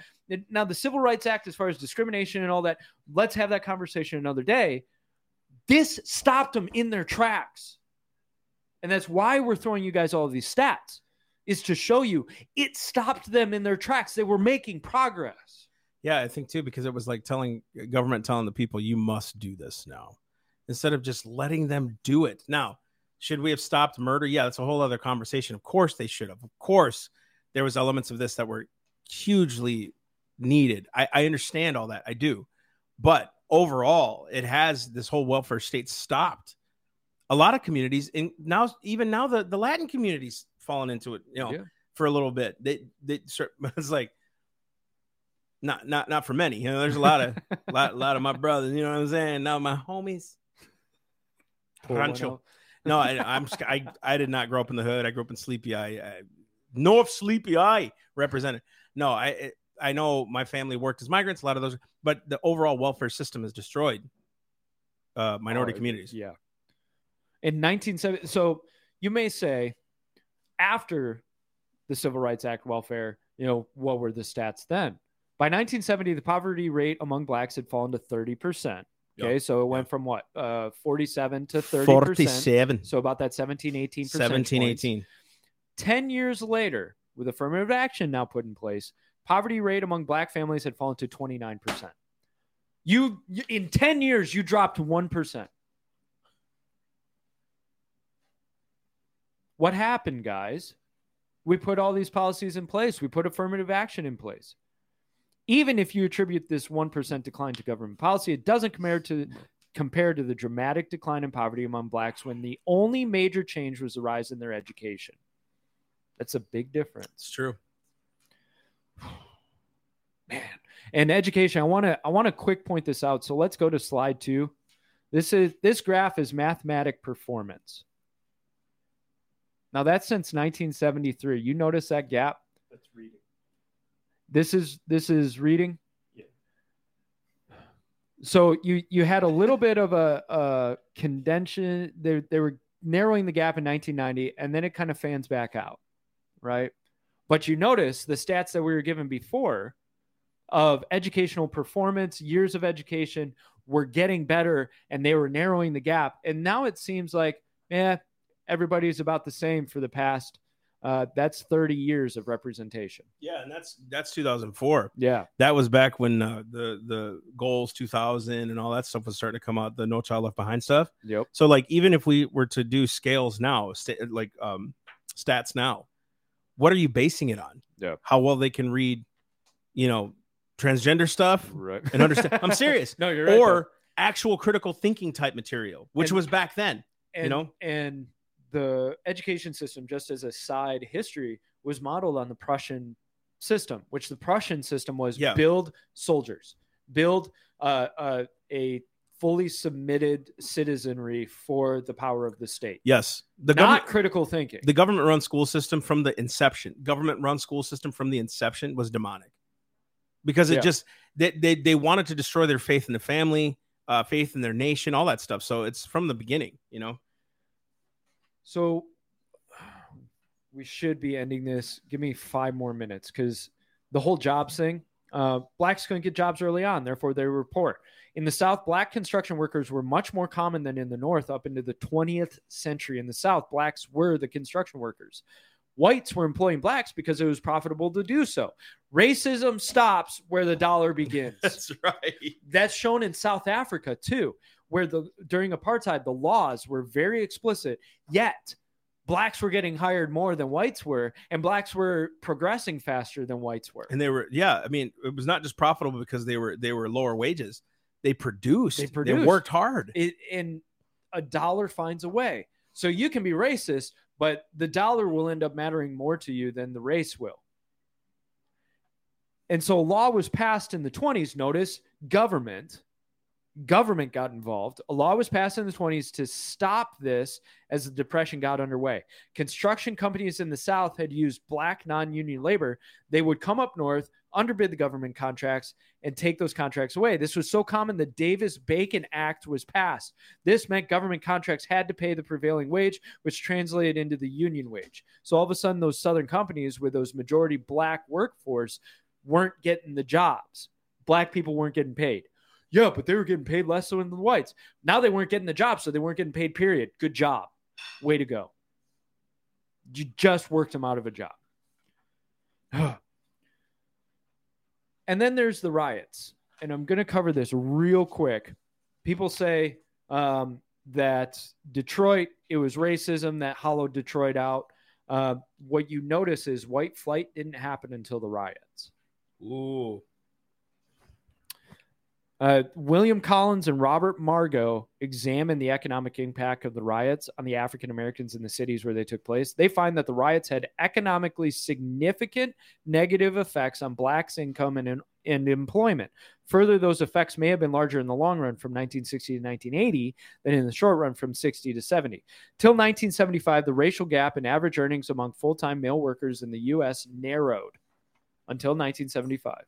Now, the Civil Rights Act, as far as discrimination and all that, let's have that conversation another day. This stopped them in their tracks. And that's why we're throwing you guys all of these stats, is to show you it stopped them in their tracks. They were making progress. Yeah, I think too, because it was like telling uh, government telling the people you must do this now instead of just letting them do it. Now, should we have stopped murder? Yeah, that's a whole other conversation. Of course they should have. Of course, there was elements of this that were hugely needed. I, I understand all that. I do. But overall, it has this whole welfare state stopped. A lot of communities, and now even now the, the Latin communities fallen into it, you know, Yeah. for a little bit. They they start- it's like not not not for many. You know, there's a lot of lot, lot of my brothers. You know what I'm saying? Now my homies. Rancho. No, I, I'm I I did not grow up in the hood. I grew up in Sleepy Eye. I, North Sleepy Eye represented. No, I I know my family worked as migrants. A lot of those, but the overall welfare system is destroyed. Uh, minority Oh, communities. Yeah. In 1970, so you may say after the Civil Rights Act welfare, you know, what were the stats then? By 1970, the poverty rate among blacks had fallen to 30%. Okay. Yeah. So it went from what? Uh, 47 to 30%. 47, So about that 17, 18 17, 18. 10 years later, with affirmative action now put in place, poverty rate among black families had fallen to 29%. You you- in 10 years you dropped 1%. What happened, guys? We put all these policies in place. We put affirmative action in place. Even if you attribute this 1% decline to government policy, it doesn't compare to compare to the dramatic decline in poverty among blacks when the only major change was the rise in their education. That's a big difference. It's true. man and education i want to i want to quick point this out so let's go to slide two this is this graph is mathematic performance now that's since 1973 you notice that gap? That's reading. this is this is reading? Yeah. so you you had a little bit of a, a condension. They, they were narrowing the gap in 1990 and then it kind of fans back out right? But you notice the stats that we were given before of educational performance years of education were getting better and they were narrowing the gap. And now it seems like yeah everybody's about the same for the past uh, that's 30 years of representation Yeah, and that's that's 2004. yeah That was back when uh, the the goals 2000 and all that stuff was starting to come out. The No Child Left Behind stuff. yep So like even if we were to do scales now, sta- like um stats now, what are you basing it on? Yeah. How well they can read, you know, transgender stuff right and understand. I'm serious. no you're right or actual critical thinking type material, which And- was back then. and, know? and the education system just as a side history was modeled on the prussian system which the prussian system was Yeah. build soldiers build uh, uh, a fully submitted citizenry for the power of the state Yes, the not government. critical thinking The government run school system from the inception, government run school system from the inception was demonic because it Yeah. just they, they they wanted to destroy their faith in the family, uh, faith in their nation, all that stuff. So it's from the beginning, you know. So we should be ending this. Give me five more minutes because the whole jobs thing, uh, blacks couldn't get jobs early on, therefore they were poor. In the South, black construction workers were much more common than in the North up into the 20th century. In the South, blacks were the construction workers. Whites were employing blacks because it was profitable to do so. Racism stops where the dollar begins That's right. that's shown in South Africa too, where the during apartheid the laws were very explicit, yet blacks were getting hired more than whites were, and blacks were progressing faster than whites were. And they were, yeah. I mean, it was not just profitable because they were they were lower wages. They produced. They produced. They, worked hard. It, and a dollar finds a way. So you can be racist, but the dollar will end up mattering more to you than the race will. And so a law was passed in the 20s. Notice government, government got involved. A law was passed in the 20s to stop this as the depression got underway. Construction companies in the South had used black non-union labor. They would come up north, underbid the government contracts, and take those contracts away. This was so common the Davis-Bacon Act was passed. This meant government contracts had to pay the prevailing wage, which translated into the union wage. So all of a sudden, those southern companies with those majority black workforce weren't getting the jobs. Black people weren't getting paid. Yeah, but they were getting paid less than the whites. Now they weren't getting the job, so they weren't getting paid, period. Good job. Way to go. You just worked them out of a job. and then there's the riots. And I'm going to cover this real quick. People say um, that Detroit, it was racism that hollowed Detroit out. Uh, what you notice is white flight didn't happen until the riots. Ooh. Uh, William Collins and Robert Margo examined the economic impact of the riots on the African Americans in the cities where they took place. They find that the riots had economically significant negative effects on blacks' income and, and employment. Further, those effects may have been larger in the long run from 1960 to 1980 than in the short run from 60 to 70. Till 1975, the racial gap in average earnings among full time male workers in the U.S. narrowed until 1975.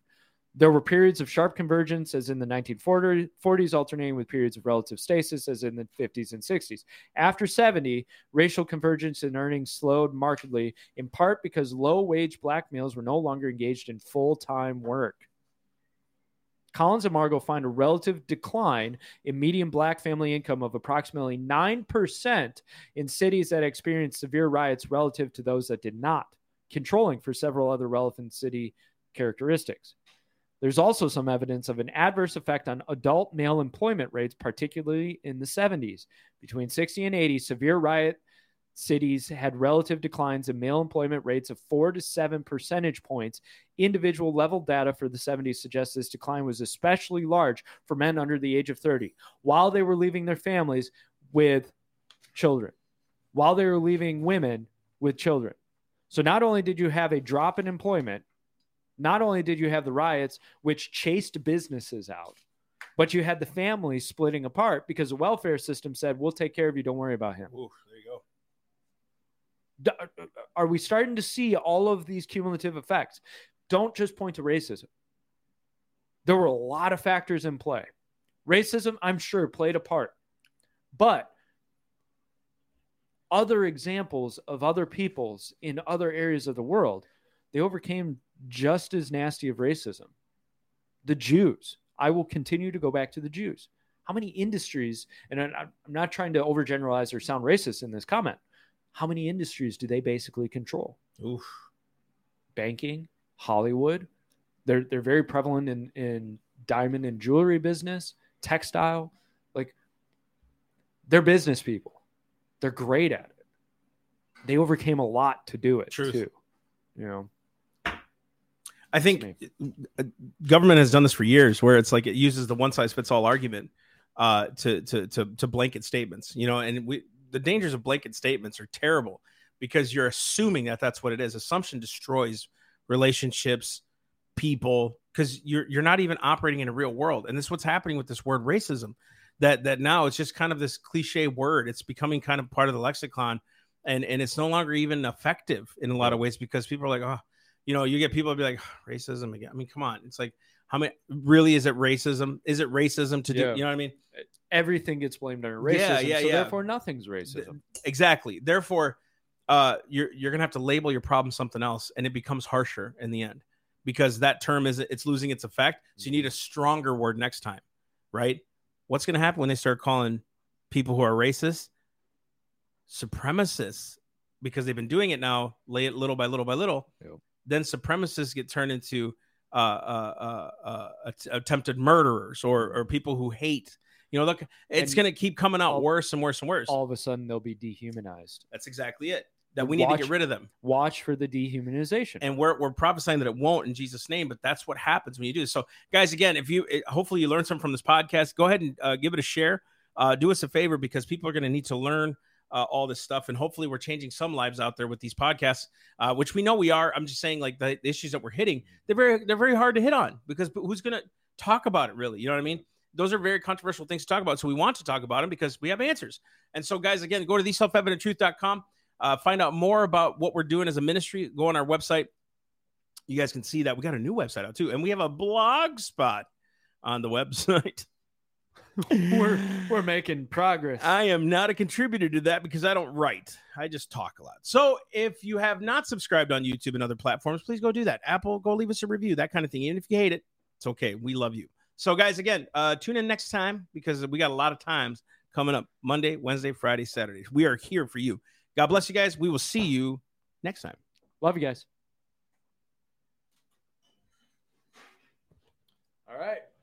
There were periods of sharp convergence, as in the 1940s, alternating with periods of relative stasis, as in the 50s and 60s. After 70, racial convergence in earnings slowed markedly, in part because low wage black males were no longer engaged in full time work. Collins and Margo find a relative decline in median black family income of approximately 9% in cities that experienced severe riots relative to those that did not, controlling for several other relevant city characteristics. There's also some evidence of an adverse effect on adult male employment rates, particularly in the 70s. Between 60 and 80, severe riot cities had relative declines in male employment rates of four to seven percentage points. Individual level data for the 70s suggests this decline was especially large for men under the age of 30, while they were leaving their families with children, while they were leaving women with children. So not only did you have a drop in employment, not only did you have the riots, which chased businesses out, but you had the families splitting apart because the welfare system said, We'll take care of you. Don't worry about him. Ooh, there you go. Uh, uh, are we starting to see all of these cumulative effects? Don't just point to racism. There were a lot of factors in play. Racism, I'm sure, played a part, but other examples of other peoples in other areas of the world, they overcame just as nasty of racism. The Jews. I will continue to go back to the Jews. How many industries, and I'm not trying to overgeneralize or sound racist in this comment, how many industries do they basically control? Oof. Banking, Hollywood. They're they're very prevalent in in diamond and jewelry business, textile. Like they're business people. They're great at it. They overcame a lot to do it Truth. too. You know. I think uh, government has done this for years, where it's like it uses the one size fits all argument. uh, to to to to blanket statements. You know, and we the dangers of blanket statements are terrible because you're assuming that that's what it is. Assumption destroys relationships, people, because you're you're not even operating in a real world. And this is what's happening with this word racism. That that now it's just kind of this cliche word. It's becoming kind of part of the lexicon, and and it's no longer even effective in a lot of ways because people are like, oh, you know, you get people be like racism again. I mean, come on, it's like how many really is it racism? Is it racism to do? Yeah. You know what I mean? Everything gets blamed on racism. Yeah, yeah, so yeah. therefore nothing's racism. Exactly. Therefore, uh, you're you're gonna have to label your problem something else, and it becomes harsher in the end because that term is it's losing its effect. So you need a stronger word next time, right? What's gonna happen when they start calling people who are racist supremacists because they've been doing it now, lay it little by little by little. Yep. Then supremacists get turned into uh, uh, uh, uh, att- attempted murderers or or people who hate. You know, look, it's going to keep coming out all- worse and worse and worse. All of a sudden they'll be dehumanized. That's exactly it. That we need to get rid of them. Watch for the dehumanization. And we're, we're prophesying that it won't in Jesus' name, but that's what happens when you do this. So, guys, again, if you it- hopefully you learned something from this podcast, go ahead and uh, give it a share. Uh, do us a favor because people are going to need to learn uh, all this stuff, and hopefully we're changing some lives out there with these podcasts, uh, which we know we are. I'm just saying, like the, issues that we're hitting, they're very they're very hard to hit on because who's going to talk about it really? You know what I mean? Those are very controversial things to talk about, so we want to talk about them because we have answers. And so, guys, again, go to the self-evidenttruth.com. Uh, find out more about what we're doing as a ministry. Go on our website. You guys can see that we got a new website out too, and we have a blog spot on the website. we're we're making progress. I am not a contributor to that because I don't write. I just talk a lot. So if you have not subscribed on YouTube and other platforms, please go do that. Apple, go leave us a review, that kind of thing. Even if you hate it, it's okay. We love you. So guys, again, uh, tune in next time because we got a lot of times coming up Monday, Wednesday, Friday, Saturday. We are here for you. God bless you guys. We will see you next time. Love you guys. All right.